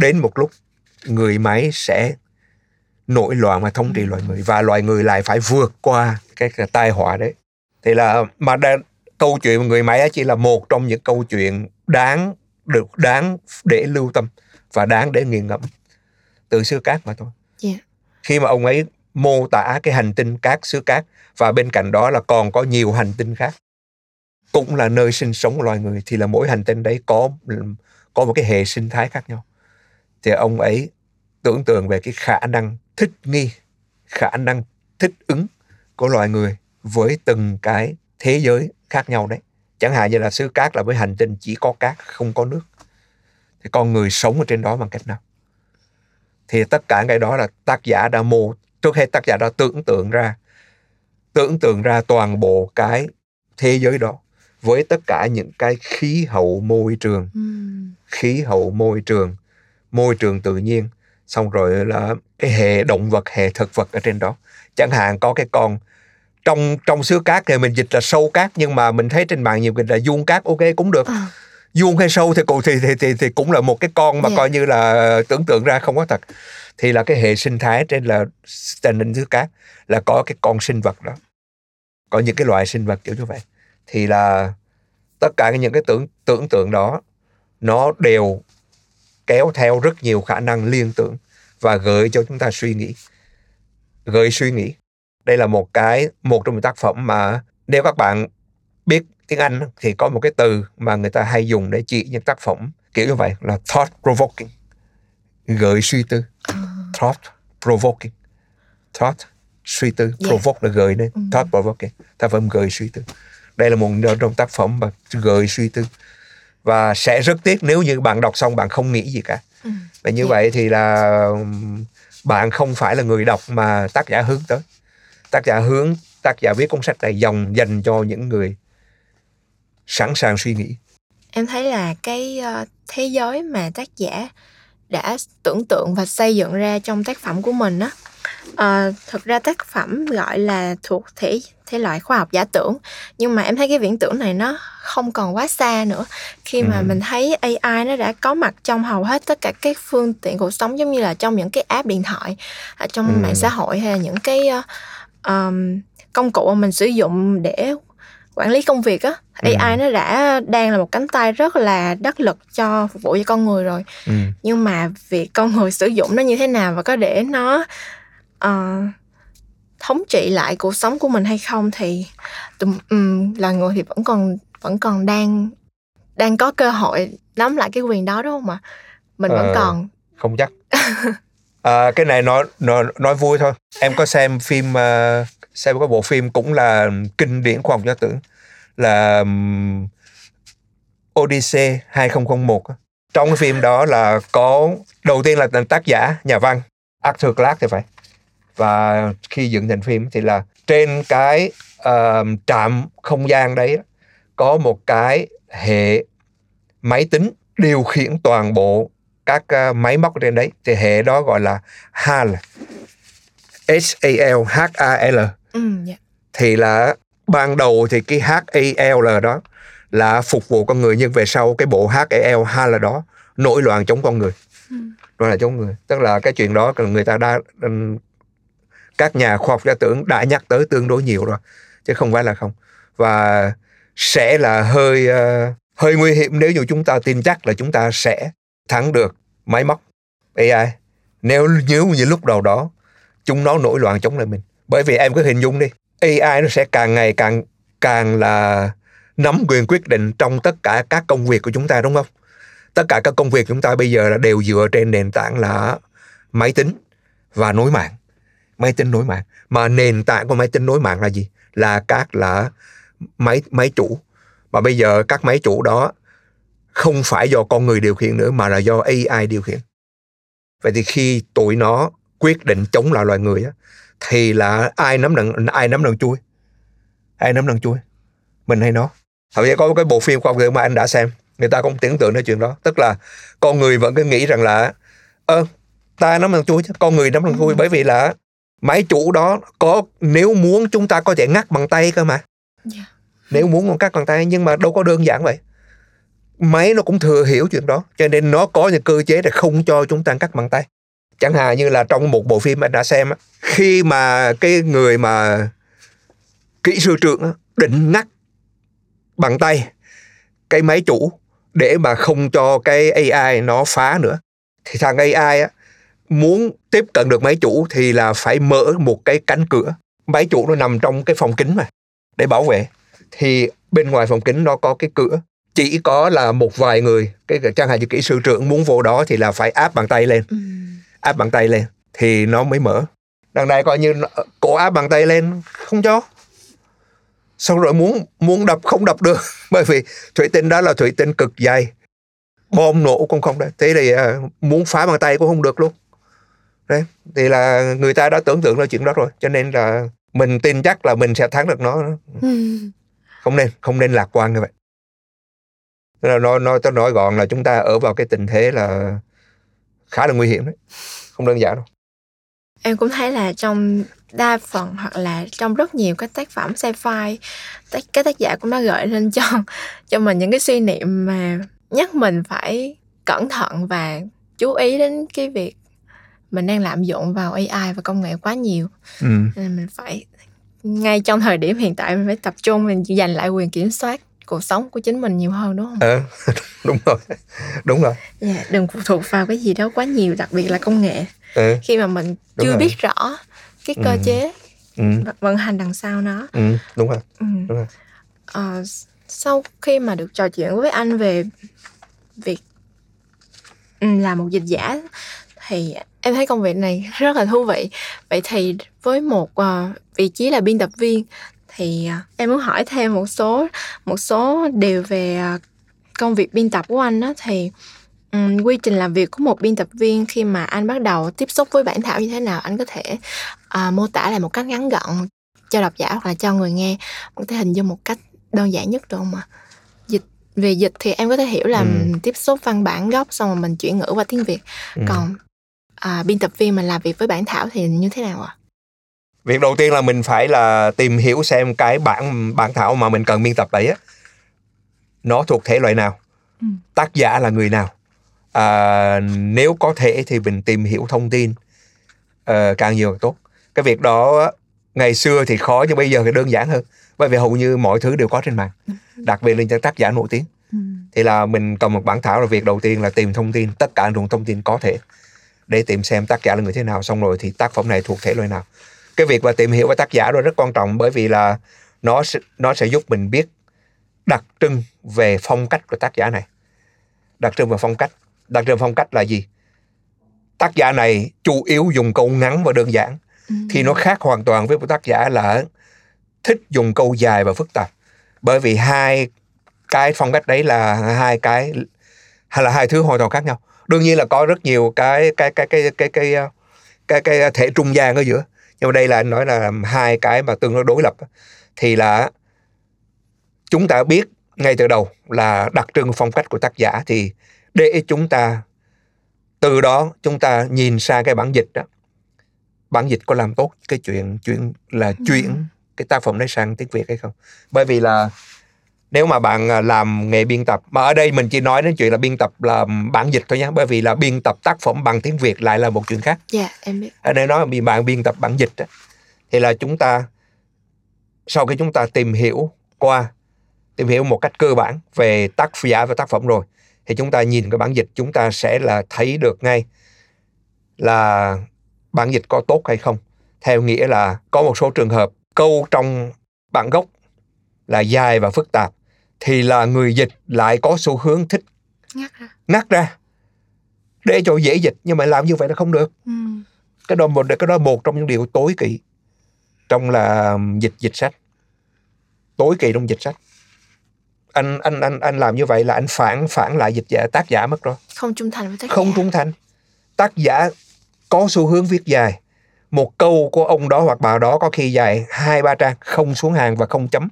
đến một lúc người máy sẽ nổi loạn và thống trị loài người và loài người lại phải vượt qua cái, cái tai họa đấy. Thì là mà đa, câu chuyện người máy chỉ là một trong những câu chuyện đáng được đáng để lưu tâm và đáng để nghiền ngẫm từ xưa cát mà thôi. Dạ. khi mà ông ấy mô tả cái hành tinh cát xứ cát và bên cạnh đó là còn có nhiều hành tinh khác cũng là nơi sinh sống của loài người, thì là mỗi hành tinh đấy có có một cái hệ sinh thái khác nhau. Thì ông ấy tưởng tượng về cái khả năng thích nghi, khả năng thích ứng của loài người với từng cái thế giới khác nhau đấy. Chẳng hạn như là xứ cát là với hành tinh chỉ có cát, không có nước. Thì con người sống ở trên đó bằng cách nào? Thì tất cả cái đó là tác giả đã mô, trước hết tác giả đã tưởng tượng ra, tưởng tượng ra toàn bộ cái thế giới đó với tất cả những cái khí hậu môi trường. Ừm. khí hậu môi trường. Môi trường tự nhiên. Xong rồi là cái hệ động vật hệ thực vật ở trên đó. Chẳng hạn có cái con trong trong xứ cát thì mình dịch là sâu cát nhưng mà mình thấy trên mạng nhiều người là vuông cát ok cũng được. À, vuông hay sâu thì cũng thì thì thì, thì cũng là một cái con mà Dạ. coi như là tưởng tượng ra không có thật. Thì là cái hệ sinh thái trên là trên đỉnh xứ cát là có cái con sinh vật đó. Có những cái loại sinh vật kiểu như vậy thì là tất cả những cái tưởng tưởng tượng đó nó đều kéo theo rất nhiều khả năng liên tưởng và gợi cho chúng ta suy nghĩ. Gợi suy nghĩ. Đây là một cái một trong những tác phẩm mà nếu các bạn biết tiếng Anh thì có một cái từ mà người ta hay dùng để chỉ những tác phẩm kiểu như vậy là thought provoking. Gợi suy tư. Thought provoking. Thought suy tư. Dạ. provoke là gợi nên. Thought provoking. Tác phẩm gợi suy tư đây là một trong tác phẩm mà gợi suy tư và sẽ rất tiếc nếu như bạn đọc xong bạn không nghĩ gì cả Ừ. và như Dạ. vậy thì là bạn không phải là người đọc mà tác giả hướng tới tác giả hướng tác giả viết cuốn sách này dòng dành cho những người sẵn sàng suy nghĩ em thấy là cái ờ, thế giới mà tác giả đã tưởng tượng và xây dựng ra trong tác phẩm của mình á ờ, thực ra tác phẩm gọi là thuộc thể thể loại khoa học giả tưởng nhưng mà em thấy cái viễn tưởng này nó không còn quá xa nữa khi mà Ừ. mình thấy AI nó đã có mặt trong hầu hết tất cả các phương tiện cuộc sống giống như là trong những cái app điện thoại ở trong Ừ. mạng xã hội hay là những cái ờ, ờm, công cụ mà mình sử dụng để quản lý công việc á Ừ. AI nó đã đang là một cánh tay rất là đắc lực cho phục vụ cho con người rồi ừ. nhưng mà việc con người sử dụng nó như thế nào và có để nó ờ, thống trị lại cuộc sống của mình hay không thì um, loài người thì vẫn còn vẫn còn đang đang có cơ hội nắm lại cái quyền đó đúng không ạ mình vẫn Ờ. còn không chắc à, cái này nói nói nói vui thôi em có xem phim uh, xem có bộ phim cũng là kinh điển khoa học giả tưởng là um, Odyssey 2001 á. trong cái phim đó là có đầu tiên là tác giả nhà văn Arthur Clarke thì phải và khi dựng thành phim thì là trên cái uh, trạm không gian đấy có một cái hệ máy tính điều khiển toàn bộ các uh, máy móc trên đấy thì hệ đó gọi là HAL H-A-L H-A-L ừ, dạ. thì là ban đầu thì cái HAL đó là phục vụ con người nhưng về sau cái bộ HAL HAL đó nổi loạn chống con người Ừ. nổi loạn chống người tức là cái chuyện đó người ta đã các nhà khoa học giả tưởng đã nhắc tới tương đối nhiều rồi chứ không phải là không. Và sẽ là hơi uh, hơi nguy hiểm nếu như chúng ta tin chắc là chúng ta sẽ thắng được máy móc AI nếu nếu như lúc đầu đó chúng nó nổi loạn chống lại mình. Bởi vì em cứ hình dung đi AI nó sẽ càng ngày càng càng là nắm quyền quyết định trong tất cả các công việc của chúng ta đúng không? Tất cả các công việc chúng ta bây giờ là đều dựa trên nền tảng là máy tính và nối mạng máy tính nối mạng. Mà nền tảng của máy tính nối mạng là gì? Là các là máy máy chủ. Mà bây giờ các máy chủ đó không phải do con người điều khiển nữa mà là do AI điều khiển. Vậy thì khi tụi nó quyết định chống lại loài người á thì là ai nắm đằng ai nắm đằng chui ai nắm đằng chui mình hay nó thật ra có cái bộ phim khoa học mà anh đã xem người ta cũng tưởng tượng đến chuyện đó. Tức là con người vẫn cứ nghĩ rằng là ơ ta nắm đằng chui chứ con người nắm đằng chui bởi vì là máy chủ đó có nếu muốn chúng ta có thể ngắt bằng tay cơ mà. Dạ. nếu muốn còn cắt bằng tay nhưng mà đâu có đơn giản vậy. Máy nó cũng thừa hiểu chuyện đó cho nên nó có những cơ chế để không cho chúng ta cắt bằng tay. Chẳng hạn như là trong một bộ phim anh đã xem khi mà cái người mà kỹ sư trưởng định ngắt bằng tay cái máy chủ để mà không cho cái AI nó phá nữa thì thằng AI á muốn tiếp cận được máy chủ thì là phải mở một cái cánh cửa. Máy chủ nó nằm trong cái phòng kính mà. Để bảo vệ. Thì bên ngoài phòng kính nó có cái cửa. Chỉ có là một vài người cái chẳng hạn như kỹ sư trưởng muốn vô đó thì là phải áp bàn tay lên. Ừ. áp bàn tay lên thì nó mới mở. Đằng này coi như cổ áp bàn tay lên không cho. Xong rồi muốn muốn đập không đập được bởi vì thủy tinh đó là thủy tinh cực dày. Bom nổ cũng không được. Thế thì à, muốn phá bàn tay cũng không được luôn đấy thì là người ta đã tưởng tượng ra chuyện đó rồi cho nên là mình tin chắc là mình sẽ thắng được nó. Không nên không nên lạc quan như vậy. Là nói nói tôi nói gọn là chúng ta ở vào cái tình thế là khá là nguy hiểm đấy không đơn giản đâu. Em cũng thấy là trong đa phần hoặc là trong rất nhiều các tác phẩm sci-fi các tác giả cũng đã gợi lên cho cho mình những cái suy niệm mà nhắc mình phải cẩn thận và chú ý đến cái việc mình đang lạm dụng vào AI và công nghệ quá nhiều ừ. nên mình phải ngay trong thời điểm hiện tại mình phải tập trung mình giành lại quyền kiểm soát cuộc sống của chính mình nhiều hơn đúng không? ờ, đúng rồi đúng rồi Dạ, đừng phụ thuộc vào cái gì đó quá nhiều, đặc biệt là công nghệ. ừ. Khi mà mình Đúng chưa rồi. biết rõ cái cơ Ừ. chế Ừ. vận hành đằng sau nó. Ừ. đúng rồi Ừ. Đúng rồi. Ờ, sau khi mà được trò chuyện với anh về việc ừ, làm một dịch giả thì em thấy công việc này rất là thú vị. Vậy thì với một ờ, vị trí là biên tập viên thì ờ, em muốn hỏi thêm một số một số điều về ờ, công việc biên tập của anh đó thì ừm, quy trình làm việc của một biên tập viên khi mà anh bắt đầu tiếp xúc với bản thảo như thế nào anh có thể à, mô tả lại một cách ngắn gọn cho độc giả hoặc là cho người nghe có thể hình dung một cách đơn giản nhất được không ạ dịch về dịch thì em có thể hiểu là Ừ. tiếp xúc văn bản gốc xong rồi mình chuyển ngữ qua tiếng việt ừ. còn à, biên tập viên mình làm việc với bản thảo thì như thế nào ạ? Việc đầu tiên là mình phải là tìm hiểu xem cái bản bản thảo mà mình cần biên tập đấy á nó thuộc thể loại nào? Ừ. tác giả là người nào? À, nếu có thể thì mình tìm hiểu thông tin ờ, càng nhiều càng tốt. Cái việc đó ngày xưa thì khó nhưng bây giờ thì đơn giản hơn. Bởi vì hầu như mọi thứ đều có trên mạng đặc biệt là những tác giả nổi tiếng. Thì là mình cầm một bản thảo là việc đầu tiên là tìm thông tin tất cả nguồn thông tin có thể để tìm xem tác giả là người thế nào. Xong rồi thì tác phẩm này thuộc thể loại nào. Cái việc mà tìm hiểu về tác giả đó rất quan trọng bởi vì là nó nó sẽ giúp mình biết đặc trưng về phong cách của tác giả này. Đặc trưng về phong cách đặc trưng phong cách là gì? Tác giả này chủ yếu dùng câu ngắn và đơn giản thì nó khác hoàn toàn với một tác giả là thích dùng câu dài và phức tạp. Bởi vì hai cái phong cách đấy là hai cái hay là hai thứ hoàn toàn khác nhau đương nhiên là có rất nhiều cái cái cái cái cái cái cái, cái thể trung gian ở giữa. Nhưng mà đây là anh nói là hai cái mà tương đối đối lập thì là chúng ta biết ngay từ đầu là đặc trưng phong cách của tác giả thì để chúng ta từ đó chúng ta nhìn xa cái bản dịch đó bản dịch có làm tốt cái chuyện chuyện là ừ. chuyển cái tác phẩm đấy sang tiếng việt hay không? Bởi vì là nếu mà bạn à, làm nghề biên tập mà ở đây mình chỉ nói đến chuyện là biên tập là bản dịch thôi nhé bởi vì là biên tập tác phẩm bằng tiếng việt lại là một chuyện khác. Dạ em biết. Ở đây nói bạn biên tập bản dịch đó, thì là chúng ta sau khi chúng ta tìm hiểu qua tìm hiểu một cách cơ bản về tác giả và tác phẩm rồi thì chúng ta nhìn cái bản dịch chúng ta sẽ là thấy được ngay là bản dịch có tốt hay không. Theo nghĩa là có một số trường hợp câu trong bản gốc là dài và phức tạp thì là người dịch lại có xu hướng thích ngắt ra. ngắt ra. Để cho dễ dịch nhưng mà làm như vậy là không được. Ừ. cái đó một cái đó một trong những điều tối kỵ trong là um, dịch dịch sách. Tối kỵ trong dịch sách. Anh anh anh anh làm như vậy là anh phản phản lại dịch giả tác giả mất rồi. Không trung thành với tác không giả. trung thành. Tác giả có xu hướng viết dài. Một câu của ông đó hoặc bà đó có khi dài hai ba trang không xuống hàng và không chấm.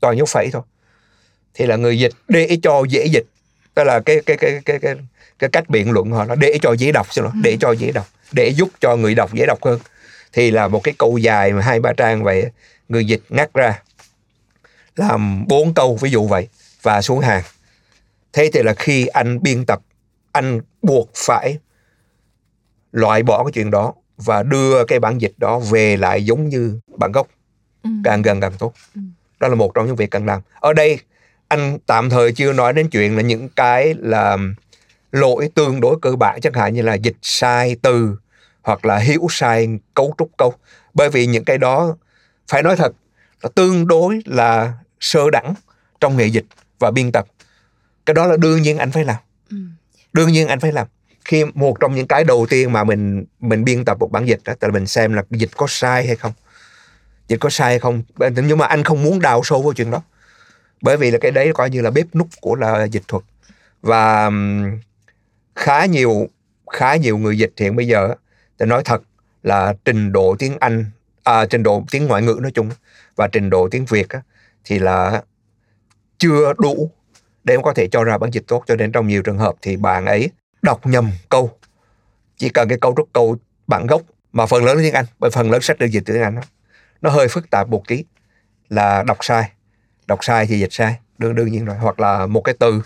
Toàn dấu phẩy thôi thì là người dịch để cho dễ dịch. Tức là cái cái cái cái cái, cái cách biện luận họ là để cho dễ đọc xin lỗi để cho dễ đọc để giúp cho người đọc dễ đọc hơn. Thì là một cái câu dài mà hai ba trang vậy người dịch ngắt ra làm bốn câu ví dụ vậy và xuống hàng. Thế thì là khi anh biên tập anh buộc phải loại bỏ cái chuyện đó và đưa cái bản dịch đó về lại giống như bản gốc ừ. càng gần càng tốt. Ừ. đó là một trong những việc cần làm. Ở đây anh tạm thời chưa nói đến chuyện là những cái là lỗi tương đối cơ bản chẳng hạn như là dịch sai từ hoặc là hiểu sai cấu trúc câu. Bởi vì những cái đó phải nói thật là tương đối là sơ đẳng trong nghề dịch và biên tập. Cái đó là đương nhiên anh phải làm. Ừ. đương nhiên anh phải làm. Khi một trong những cái đầu tiên mà mình mình biên tập một bản dịch đó là mình xem là dịch có sai hay không. Dịch có sai hay không. Nhưng mà anh không muốn đào sâu vào chuyện đó bởi vì là cái đấy coi như là bếp nút của là dịch thuật. Và khá nhiều khá nhiều người dịch hiện bây giờ thì nói thật là trình độ tiếng Anh à, trình độ tiếng ngoại ngữ nói chung và trình độ tiếng Việt á, thì là chưa đủ để có thể cho ra bản dịch tốt. Cho nên trong nhiều trường hợp thì bạn ấy đọc nhầm câu. Chỉ cần cái câu trúc câu bản gốc mà phần lớn là tiếng Anh bởi phần lớn sách được dịch từ tiếng Anh đó, nó hơi phức tạp một tí là đọc sai đọc sai thì dịch sai, đương đương nhiên rồi. Hoặc là một cái từ,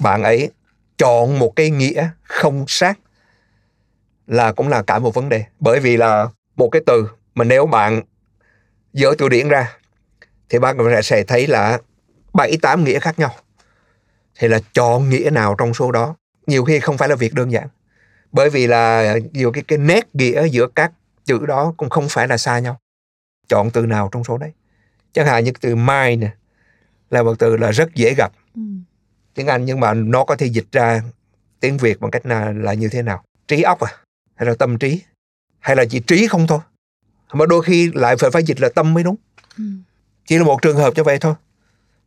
bạn ấy chọn một cái nghĩa không sát là cũng là cả một vấn đề. Bởi vì là một cái từ mà nếu bạn dỡ từ điển ra thì bạn sẽ- thấy là bảy, tám nghĩa khác nhau. Thì là chọn nghĩa nào trong số đó? Nhiều khi không phải là việc đơn giản. Bởi vì là nhiều cái cái nét nghĩa giữa các chữ đó cũng không phải là xa nhau. Chọn từ nào trong số đấy? Chẳng hạn như cái từ mind nè là một từ là rất dễ gặp. Ừ. tiếng Anh nhưng mà nó có thể dịch ra tiếng Việt bằng cách nào là như thế nào? Trí óc à? Hay là tâm trí? Hay là chỉ trí không thôi? Mà đôi khi lại phải phải dịch là tâm mới đúng. Ừ. chỉ là một trường hợp như vậy thôi.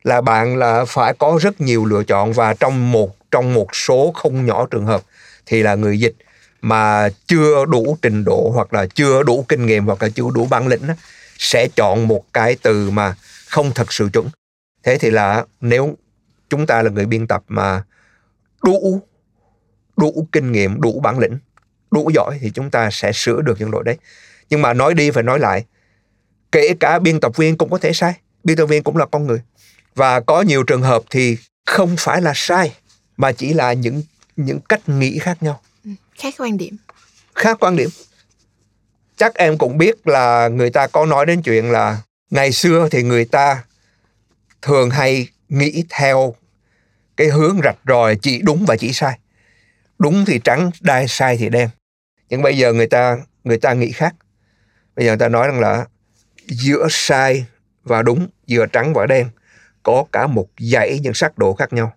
Là bạn là phải có rất nhiều lựa chọn và trong một trong một số không nhỏ trường hợp thì là người dịch mà chưa đủ trình độ hoặc là chưa đủ kinh nghiệm hoặc là chưa đủ bản lĩnh á, sẽ chọn một cái từ mà không thật sự chuẩn. Thế thì là nếu chúng ta là người biên tập mà đủ đủ kinh nghiệm đủ bản lĩnh đủ giỏi thì chúng ta sẽ sửa được những lỗi đấy. Nhưng mà nói đi phải nói lại kể cả biên tập viên cũng có thể sai biên tập viên cũng là con người. Và có nhiều trường hợp thì không phải là sai mà chỉ là những những cách nghĩ khác nhau. Khác quan điểm. Khác quan điểm chắc em cũng biết là người ta có nói đến chuyện là ngày xưa thì người ta thường hay nghĩ theo cái hướng rạch ròi chỉ đúng và chỉ sai. Đúng thì trắng đai sai thì đen. Nhưng bây giờ người ta người ta nghĩ khác. Bây giờ người ta nói rằng là giữa sai và đúng giữa trắng và đen có cả một dãy những sắc độ khác nhau.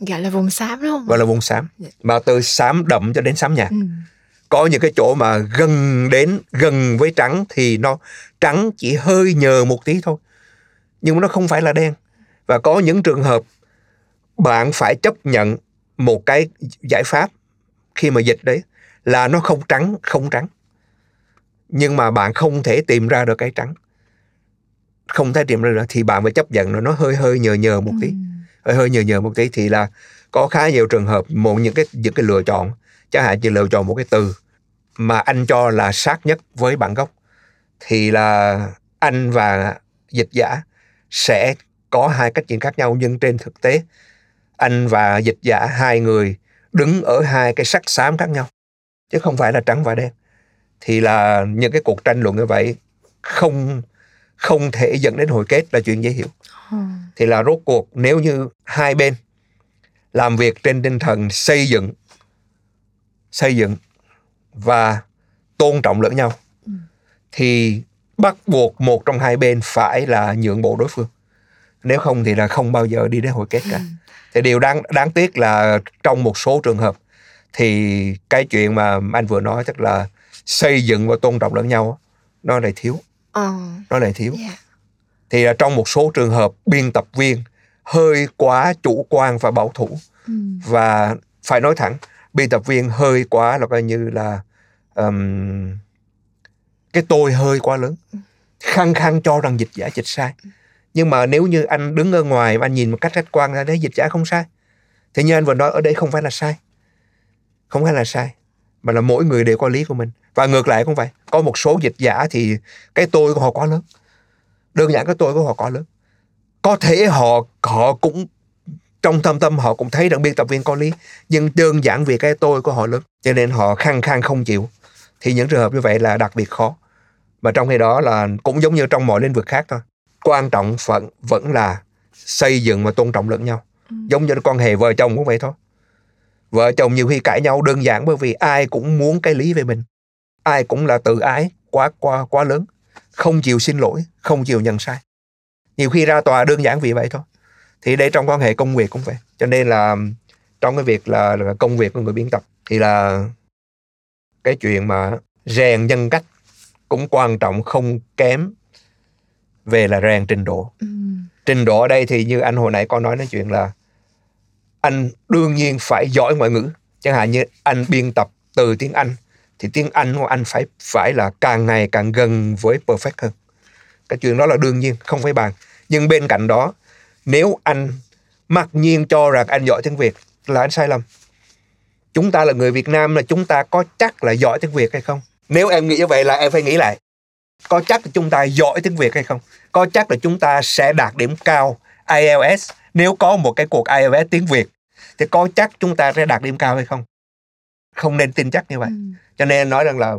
Gọi là vùng xám đúng không gọi là vùng xám. Dạ. mà từ xám đậm cho đến xám nhạt. Ừ. có những cái chỗ mà gần đến gần với trắng thì nó trắng chỉ hơi nhờ một tí thôi. Nhưng mà nó không phải là đen. Và có những trường hợp bạn phải chấp nhận một cái giải pháp khi mà dịch đấy là nó không trắng không trắng. Nhưng mà bạn không thể tìm ra được cái trắng. Không thể tìm ra được thì bạn phải chấp nhận là nó hơi hơi nhờ nhờ một tí. Ừ. hơi hơi nhờ nhờ một tí thì là có khá nhiều trường hợp một những cái những cái lựa chọn chẳng hạn như lựa chọn một cái từ mà anh cho là sát nhất với bản gốc thì là anh và dịch giả sẽ có hai cách diễn khác nhau nhưng trên thực tế anh và dịch giả hai người đứng ở hai cái sắc xám khác nhau chứ không phải là trắng và đen thì là những cái cuộc tranh luận như vậy không không thể dẫn đến hồi kết là chuyện dễ hiểu Ừ. thì là rốt cuộc nếu như hai bên làm việc trên tinh thần xây dựng xây dựng và tôn trọng lẫn nhau Ừ. thì bắt buộc một trong hai bên phải là nhượng bộ đối phương nếu không thì là không bao giờ đi đến hồi kết cả thì điều đáng đáng tiếc là trong một số trường hợp thì cái chuyện mà anh vừa nói tức là xây dựng và tôn trọng lẫn nhau nó lại thiếu Ờ, nó lại thiếu dạ. thì là trong một số trường hợp biên tập viên hơi quá chủ quan và bảo thủ Ừ. và phải nói thẳng biên tập viên hơi quá là coi như là ừm, cái tôi hơi quá lớn. Khăng khăng cho rằng dịch giả dịch sai. Nhưng mà nếu như anh đứng ở ngoài và anh nhìn một cách khách quan ra đấy dịch giả không sai thì như anh vừa nói ở đây không phải là sai. Không phải là sai mà là mỗi người đều có lý của mình. Và ngược lại cũng vậy có một số dịch giả thì cái tôi của họ quá lớn. Đơn giản cái tôi của họ quá lớn. Có thể họ họ cũng trong thâm tâm họ cũng thấy rằng biên tập viên có lý nhưng đơn giản vì cái tôi của họ lớn cho nên họ khăng khăng không chịu. Thì những trường hợp như vậy là đặc biệt khó. Mà trong khi đó là cũng giống như trong mọi lĩnh vực khác thôi. Quan trọng vẫn vẫn là xây dựng và tôn trọng lẫn nhau. Ừ. giống như quan hệ vợ chồng cũng vậy thôi. Vợ chồng nhiều khi cãi nhau đơn giản bởi vì ai cũng muốn cái lý về mình. Ai cũng là tự ái quá quá quá lớn. Không chịu xin lỗi không chịu nhận sai. Nhiều khi ra tòa đơn giản vì vậy thôi thì đây trong quan hệ công việc cũng vậy cho nên là trong cái việc là, là công việc của người biên tập thì là cái chuyện mà rèn nhân cách cũng quan trọng không kém về là rèn trình độ. Ừ. trình độ ở đây thì như anh hồi nãy có nói nói chuyện là anh đương nhiên phải giỏi ngoại ngữ. Chẳng hạn như anh biên tập từ tiếng Anh thì tiếng Anh của anh phải phải là càng ngày càng gần với perfect hơn. Cái chuyện đó là đương nhiên không phải bàn. Nhưng bên cạnh đó nếu anh mặc nhiên cho rằng anh giỏi tiếng Việt là anh sai lầm. Chúng ta là người Việt Nam là chúng ta có chắc là giỏi tiếng Việt hay không? Nếu em nghĩ như vậy là em phải nghĩ lại. Có chắc là chúng ta giỏi tiếng Việt hay không? Có chắc là chúng ta sẽ đạt điểm cao IELTS nếu có một cái cuộc IELTS tiếng Việt thì có chắc chúng ta sẽ đạt điểm cao hay không? Không nên tin chắc như vậy. Ừ. cho nên nói rằng là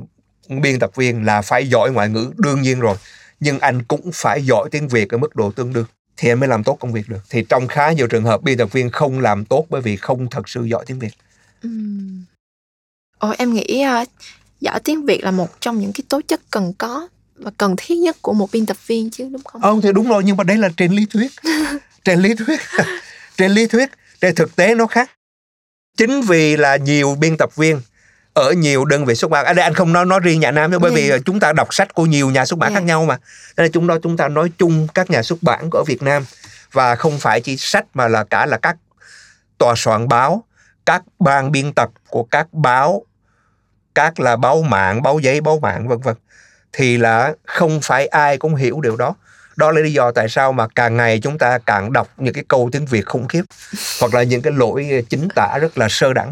biên tập viên là phải giỏi ngoại ngữ đương nhiên rồi. Nhưng anh cũng phải giỏi tiếng Việt ở mức độ tương đương thì anh mới làm tốt công việc được thì trong khá nhiều trường hợp biên tập viên không làm tốt bởi vì không thật sự giỏi tiếng Việt Ừ. Ồ, em nghĩ uh, giỏi tiếng Việt là một trong những cái tố chất cần có và cần thiết nhất của một biên tập viên chứ đúng không? Ông thì đúng rồi nhưng mà đấy là trên lý thuyết. trên lý thuyết. trên lý thuyết, trên thực tế nó khác. Chính vì là nhiều biên tập viên ở nhiều đơn vị xuất bản. Ở đây anh không nói nói riêng nhà Nam đâu bởi vì Yeah. chúng ta đọc sách của nhiều nhà xuất bản Yeah. khác nhau mà. Nên là chúng ta chúng ta nói chung các nhà xuất bản của Việt Nam và không phải chỉ sách mà là cả là các tòa soạn báo các ban biên tập của các báo các là báo mạng báo giấy báo mạng vân vân. Thì là không phải ai cũng hiểu điều đó. Đó là lý do tại sao mà càng ngày chúng ta càng đọc những cái câu tiếng Việt khủng khiếp hoặc là những cái lỗi chính tả rất là sơ đẳng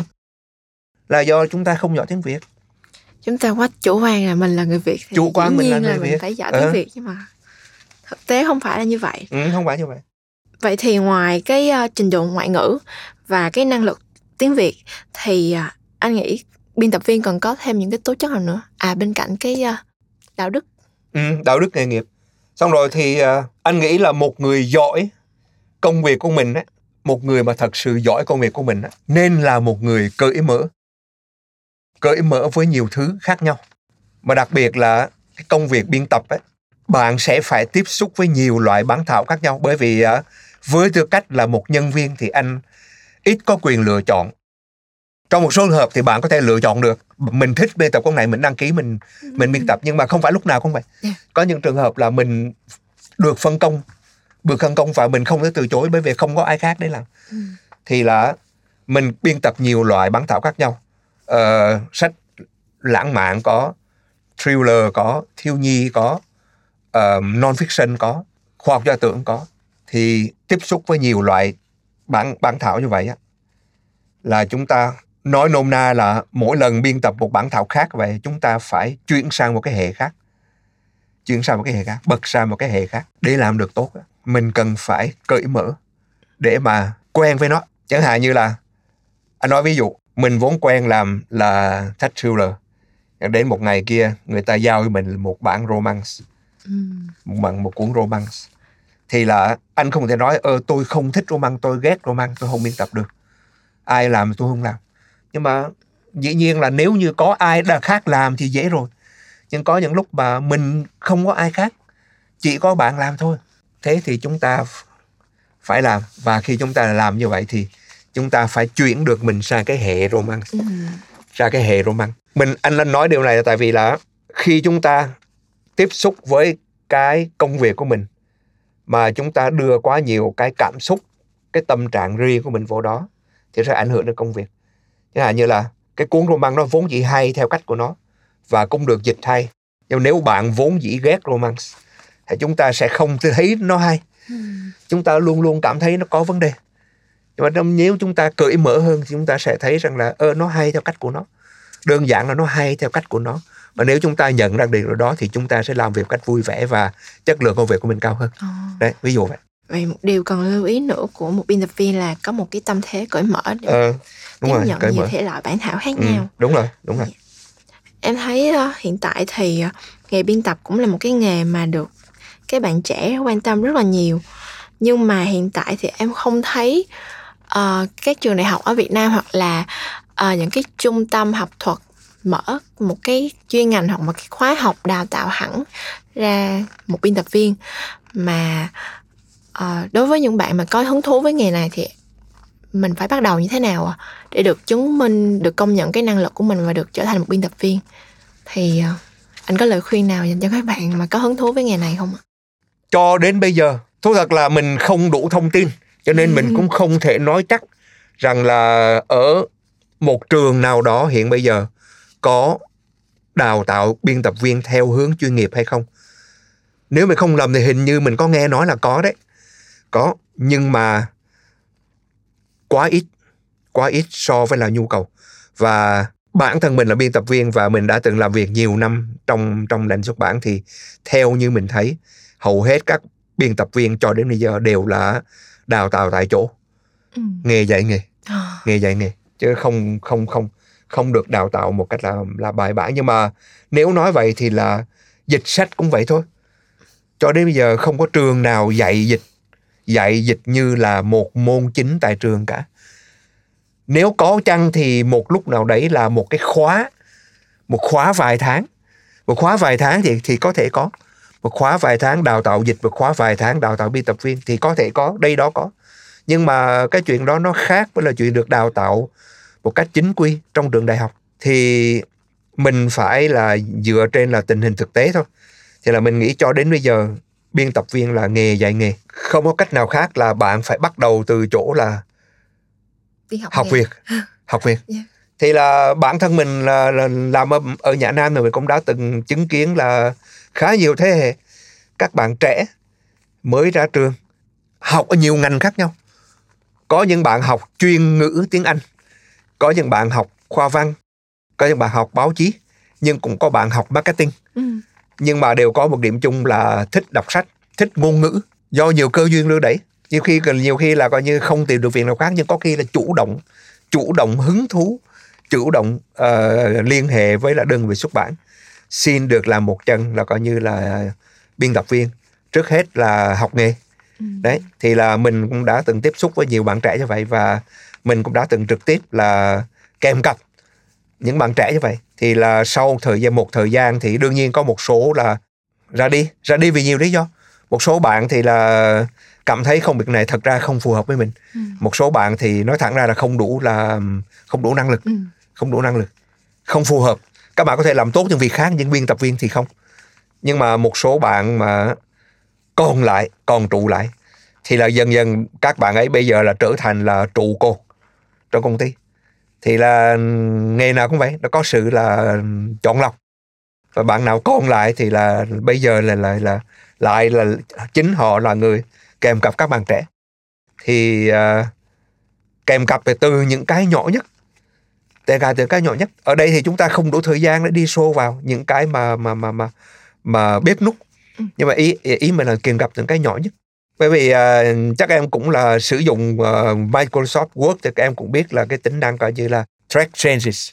là do chúng ta không giỏi tiếng Việt Chúng ta quá chủ quan là mình là người Việt thì Chủ quan mình là người mình Việt. phải giỏi tiếng Việt nhưng mà thực tế không phải là như vậy. ừ, không phải như vậy Vậy thì ngoài cái uh, trình độ ngoại ngữ và cái năng lực tiếng Việt thì uh, anh nghĩ biên tập viên cần có thêm những cái tố chất nào nữa? À bên cạnh cái uh, đạo đức. ừ, đạo đức nghề nghiệp xong rồi thì à, anh nghĩ là một người giỏi công việc của mình á một người mà thật sự giỏi công việc của mình á nên là một người cởi mở cởi mở với nhiều thứ khác nhau. Mà đặc biệt là cái công việc biên tập ấy bạn sẽ phải tiếp xúc với nhiều loại bản thảo khác nhau. Bởi vì à, với tư cách là một nhân viên thì anh ít có quyền lựa chọn. Trong một số trường hợp thì bạn có thể lựa chọn được. Mình thích biên tập con này mình đăng ký mình mình biên tập. Nhưng mà không phải lúc nào cũng vậy. Yeah. có những trường hợp là mình được phân công được phân công và mình không thể từ chối bởi vì không có ai khác để làm. Ừ. thì là mình biên tập nhiều loại bản thảo khác nhau uh, sách lãng mạn có thriller có thiếu nhi có ờ, uh, non fiction có khoa học gia tưởng có. Thì tiếp xúc với nhiều loại bản bản thảo như vậy á là chúng ta nói nôm na là mỗi lần biên tập một bản thảo khác vậy chúng ta phải chuyển sang một cái hệ khác chuyển sang một cái hệ khác bật sang một cái hệ khác để làm được tốt mình cần phải cởi mở để mà quen với nó. Chẳng hạn như là anh nói ví dụ mình vốn quen làm là sách thriller. Đến một ngày kia người ta giao cho mình một bản romance. Ừ. một bản một cuốn romance. Thì là anh không thể nói ơ tôi không thích romance tôi ghét romance tôi không biên tập được. Ai làm tôi không làm. Nhưng mà dĩ nhiên là nếu như có ai đã khác làm thì dễ rồi. Nhưng có những lúc mà mình không có ai khác chỉ có bạn làm thôi. Thế thì chúng ta phải làm. Và khi chúng ta làm như vậy thì chúng ta phải chuyển được mình sang cái hệ romance. Ừ. ra cái hệ roman mình anh anh nói điều này là tại vì là khi chúng ta tiếp xúc với cái công việc của mình mà chúng ta đưa quá nhiều cái cảm xúc cái tâm trạng riêng của mình vào đó thì sẽ ảnh hưởng đến công việc. Chẳng hạn như là cái cuốn roman nó vốn dĩ hay theo cách của nó và cũng được dịch hay. Nhưng nếu bạn vốn dĩ ghét romance thì chúng ta sẽ không thấy nó hay. Ừ. chúng ta luôn luôn cảm thấy nó có vấn đề nhưng mà nếu chúng ta cởi mở hơn thì chúng ta sẽ thấy rằng là ơ nó hay theo cách của nó đơn giản là nó hay theo cách của nó và nếu chúng ta nhận ra điều đó thì chúng ta sẽ làm việc cách vui vẻ và chất lượng công việc của mình cao hơn Ờ. đấy ví dụ vậy Vậy một điều cần lưu ý nữa của một biên tập viên là có một cái tâm thế cởi mở để ờ, đúng tiếp rồi nhận cởi nhiều mở thể loại bản thảo khác ừ, nhau. đúng rồi đúng rồi Em thấy ờ, hiện tại thì ờ, nghề biên tập cũng là một cái nghề mà được các bạn trẻ quan tâm rất là nhiều. Nhưng mà hiện tại thì em không thấy uh, các trường đại học ở Việt Nam hoặc là uh, những cái trung tâm học thuật mở một cái chuyên ngành hoặc một cái khóa học đào tạo hẳn ra một biên tập viên mà uh, đối với những bạn mà có hứng thú với nghề này thì mình phải bắt đầu như thế nào à? để được chứng minh được công nhận cái năng lực của mình và được trở thành một biên tập viên. Thì uh, anh có lời khuyên nào dành cho các bạn mà có hứng thú với nghề này không ạ? Cho đến bây giờ thú thật là mình không đủ thông tin cho nên mình cũng không thể nói chắc rằng là ở một trường nào đó hiện bây giờ có đào tạo biên tập viên theo hướng chuyên nghiệp hay không. Nếu mình không lầm thì hình như mình có nghe nói là có đấy. Có, nhưng mà quá ít quá ít so với là nhu cầu. Và bản thân mình là biên tập viên và mình đã từng làm việc nhiều năm trong trong ngành xuất bản thì theo như mình thấy, hầu hết các biên tập viên cho đến bây giờ đều là đào tạo tại chỗ. Ừ. nghề dạy nghề. À. nghề dạy nghề. Chứ không không không không được đào tạo một cách là là bài bản. Nhưng mà nếu nói vậy thì là dịch sách cũng vậy thôi. Cho đến bây giờ không có trường nào dạy dịch dạy dịch như là một môn chính tại trường cả. Nếu có chăng thì một lúc nào đấy là một cái khóa một khóa vài tháng. Một khóa vài tháng thì thì có thể có một khóa vài tháng đào tạo dịch một khóa vài tháng đào tạo biên tập viên thì có thể có đây đó có. Nhưng mà cái chuyện đó nó khác với là chuyện được đào tạo một cách chính quy trong trường đại học. Thì mình phải là dựa trên là tình hình thực tế thôi. Thì là mình nghĩ cho đến bây giờ biên tập viên là nghề dạy nghề. Không có cách nào khác là bạn phải bắt đầu từ chỗ là Đi học, học việc. Học việc. Yeah. Thì là bản thân mình là, là làm ở, ở nhà Nam thì mình cũng đã từng chứng kiến là khá nhiều thế hệ các bạn trẻ mới ra trường học ở nhiều ngành khác nhau. Có những bạn học chuyên ngữ tiếng Anh có những bạn học khoa văn có những bạn học báo chí nhưng cũng có bạn học marketing. Ừ. nhưng mà đều có một điểm chung là thích đọc sách thích ngôn ngữ do nhiều cơ duyên đưa đẩy. Nhiều khi nhiều khi là coi như không tìm được việc nào khác nhưng có khi là chủ động chủ động hứng thú chủ động uh, liên hệ với là đơn vị xuất bản xin được làm một chân là coi như là biên tập viên trước hết là học nghề ừ. đấy thì là mình cũng đã từng tiếp xúc với nhiều bạn trẻ như vậy và mình cũng đã từng trực tiếp là kèm cặp những bạn trẻ như vậy thì là sau thời gian một thời gian thì đương nhiên có một số là ra đi ra đi vì nhiều lý do một số bạn thì là cảm thấy công việc này thật ra không phù hợp với mình ừ. một số bạn thì nói thẳng ra là không đủ là không đủ năng lực ừ không đủ năng lực không phù hợp. Các bạn có thể làm tốt những việc khác nhưng biên tập viên thì không. Nhưng mà một số bạn mà còn lại còn trụ lại thì là dần dần các bạn ấy bây giờ là trở thành là trụ cột trong công ty. Thì là nghề nào cũng vậy nó có sự là chọn lọc. Và bạn nào còn lại thì là bây giờ là lại là, lại là chính họ là người kèm cặp các bạn trẻ. Thì uh, kèm cặp từ những cái nhỏ nhất kể cả từ cái nhỏ nhất ở đây thì chúng ta không đủ thời gian để đi sâu vào những cái mà mà mà mà mà bếp nút ừ. nhưng mà ý ý mình là kèm cặp những cái nhỏ nhất bởi vì uh, chắc em cũng là sử dụng uh, Microsoft Word thì các em cũng biết là cái tính năng coi như là track changes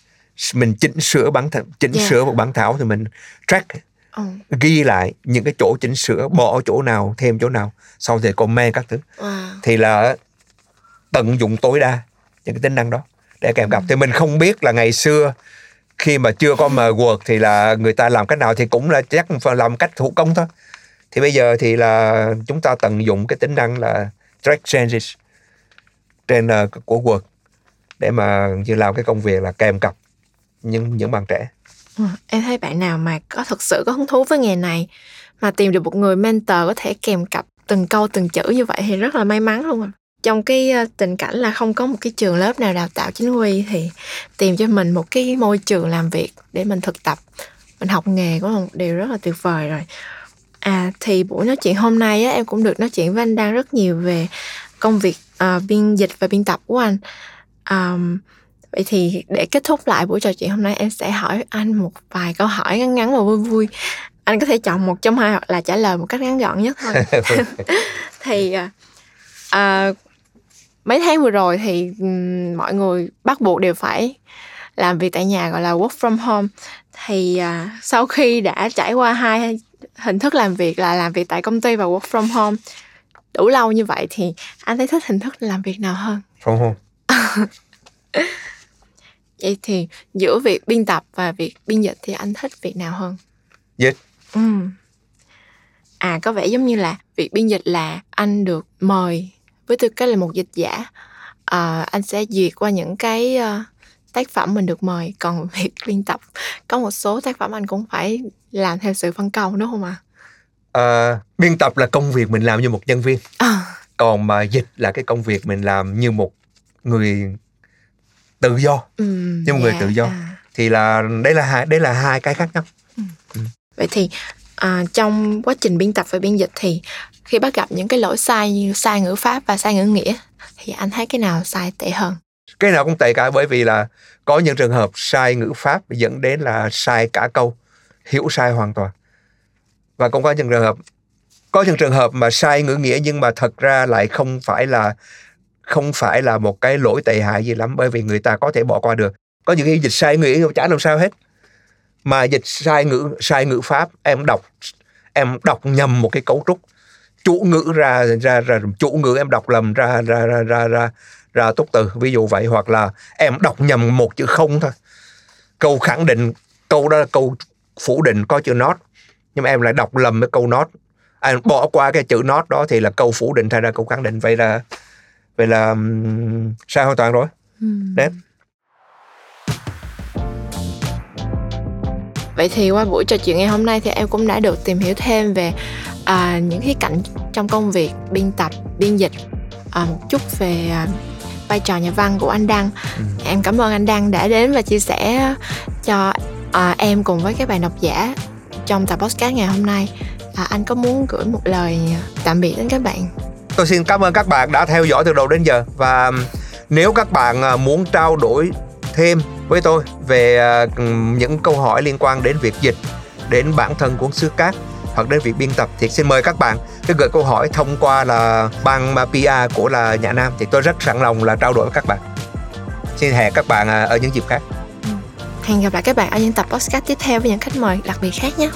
mình chỉnh sửa bản th- chỉnh yeah. sửa một bản thảo thì mình track ừ. ghi lại những cái chỗ chỉnh sửa bỏ chỗ nào thêm chỗ nào sau thì comment các thứ wow. thì là tận dụng tối đa những cái tính năng đó để kèm cặp. Thì mình không biết là ngày xưa khi mà chưa có mờ quật thì là người ta làm cách nào thì cũng là chắc phải làm cách thủ công thôi. Thì bây giờ thì là chúng ta tận dụng cái tính năng là track changes trên uh, của quật để mà như làm cái công việc là kèm cặp những những bạn trẻ. Ừ, em thấy bạn nào mà có thật sự có hứng thú với nghề này mà tìm được một người mentor có thể kèm cặp từng câu từng chữ như vậy thì rất là may mắn luôn à trong cái ờ, tình cảnh là không có một cái trường lớp nào đào tạo chính quy thì tìm cho mình một cái môi trường làm việc để mình thực tập mình học nghề cũng là một điều rất là tuyệt vời rồi. À thì buổi nói chuyện hôm nay á, em cũng được nói chuyện với anh đang rất nhiều về công việc uh, biên dịch và biên tập của anh. Um, vậy thì để kết thúc lại buổi trò chuyện hôm nay em sẽ hỏi anh một vài câu hỏi ngắn ngắn và vui vui. Anh có thể chọn một trong hai hoặc là trả lời một cách ngắn gọn nhất thôi. Thì uh, mấy tháng vừa rồi thì um, mọi người bắt buộc đều phải làm việc tại nhà gọi là work from home. Thì uh, sau khi đã trải qua hai hình thức làm việc là làm việc tại công ty và work from home đủ lâu như vậy thì anh thấy thích hình thức làm việc nào hơn? From home. Vậy thì giữa việc biên tập và việc biên dịch thì anh thích việc nào hơn? Dịch. Ừ. à có vẻ giống như là việc biên dịch là anh được mời với tư cách là một dịch giả à, anh sẽ duyệt qua những cái uh, tác phẩm mình được mời còn việc biên tập có một số tác phẩm anh cũng phải làm theo sự phân công đúng không ạ à, biên tập là công việc mình làm như một nhân viên à. còn mà dịch là cái công việc mình làm như một người tự do ừ, như một dạ, người tự do à. thì là đây là hai đây là hai cái khác nhau ừ. Ừ. vậy thì à, trong quá trình biên tập và biên dịch thì khi bắt gặp những cái lỗi sai như sai ngữ pháp và sai ngữ nghĩa, thì anh thấy cái nào sai tệ hơn? Cái nào cũng tệ cả, bởi vì là có những trường hợp sai ngữ pháp dẫn đến là sai cả câu, hiểu sai hoàn toàn. Và cũng có những trường hợp, có những trường hợp mà sai ngữ nghĩa nhưng mà thật ra lại không phải là, không phải là một cái lỗi tệ hại gì lắm, bởi vì người ta có thể bỏ qua được. Có những cái dịch sai ngữ nghĩa chả làm sao hết. Mà dịch sai ngữ sai ngữ pháp, em đọc em đọc nhầm một cái cấu trúc chủ ngữ ra ra ra chủ ngữ em đọc lầm ra ra ra ra ra ra túc từ. Ví dụ vậy hoặc là em đọc nhầm một chữ không thôi. Câu khẳng định câu đó là câu phủ định có chữ not. Nhưng mà em lại đọc lầm cái câu not. Anh bỏ qua cái chữ not đó thì là câu phủ định thay ra câu khẳng định. Vậy là vậy là sai hoàn toàn rồi. Ừ. đấy vậy thì qua buổi trò chuyện ngày hôm nay thì em cũng đã được tìm hiểu thêm về à, những khía cạnh trong công việc biên tập biên dịch à, một chút về à, vai trò nhà văn của anh Đăng. Ừ. Em cảm ơn anh Đăng đã đến và chia sẻ cho à, em cùng với các bạn độc giả trong tập podcast ngày hôm nay. À, anh có muốn gửi một lời tạm biệt đến các bạn? Tôi xin cảm ơn các bạn đã theo dõi từ đầu đến giờ và nếu các bạn à, muốn trao đổi thêm với tôi về à, những câu hỏi liên quan đến việc dịch đến bản thân cuốn xứ cát hoặc đến việc biên tập thì xin mời các bạn cứ gửi câu hỏi thông qua là ban PR của là Nhã Nam thì tôi rất sẵn lòng là trao đổi với các bạn. Xin hẹn các bạn à, ở những dịp khác. Ừ. Hẹn gặp lại các bạn ở những tập podcast tiếp theo với những khách mời đặc biệt khác nhé.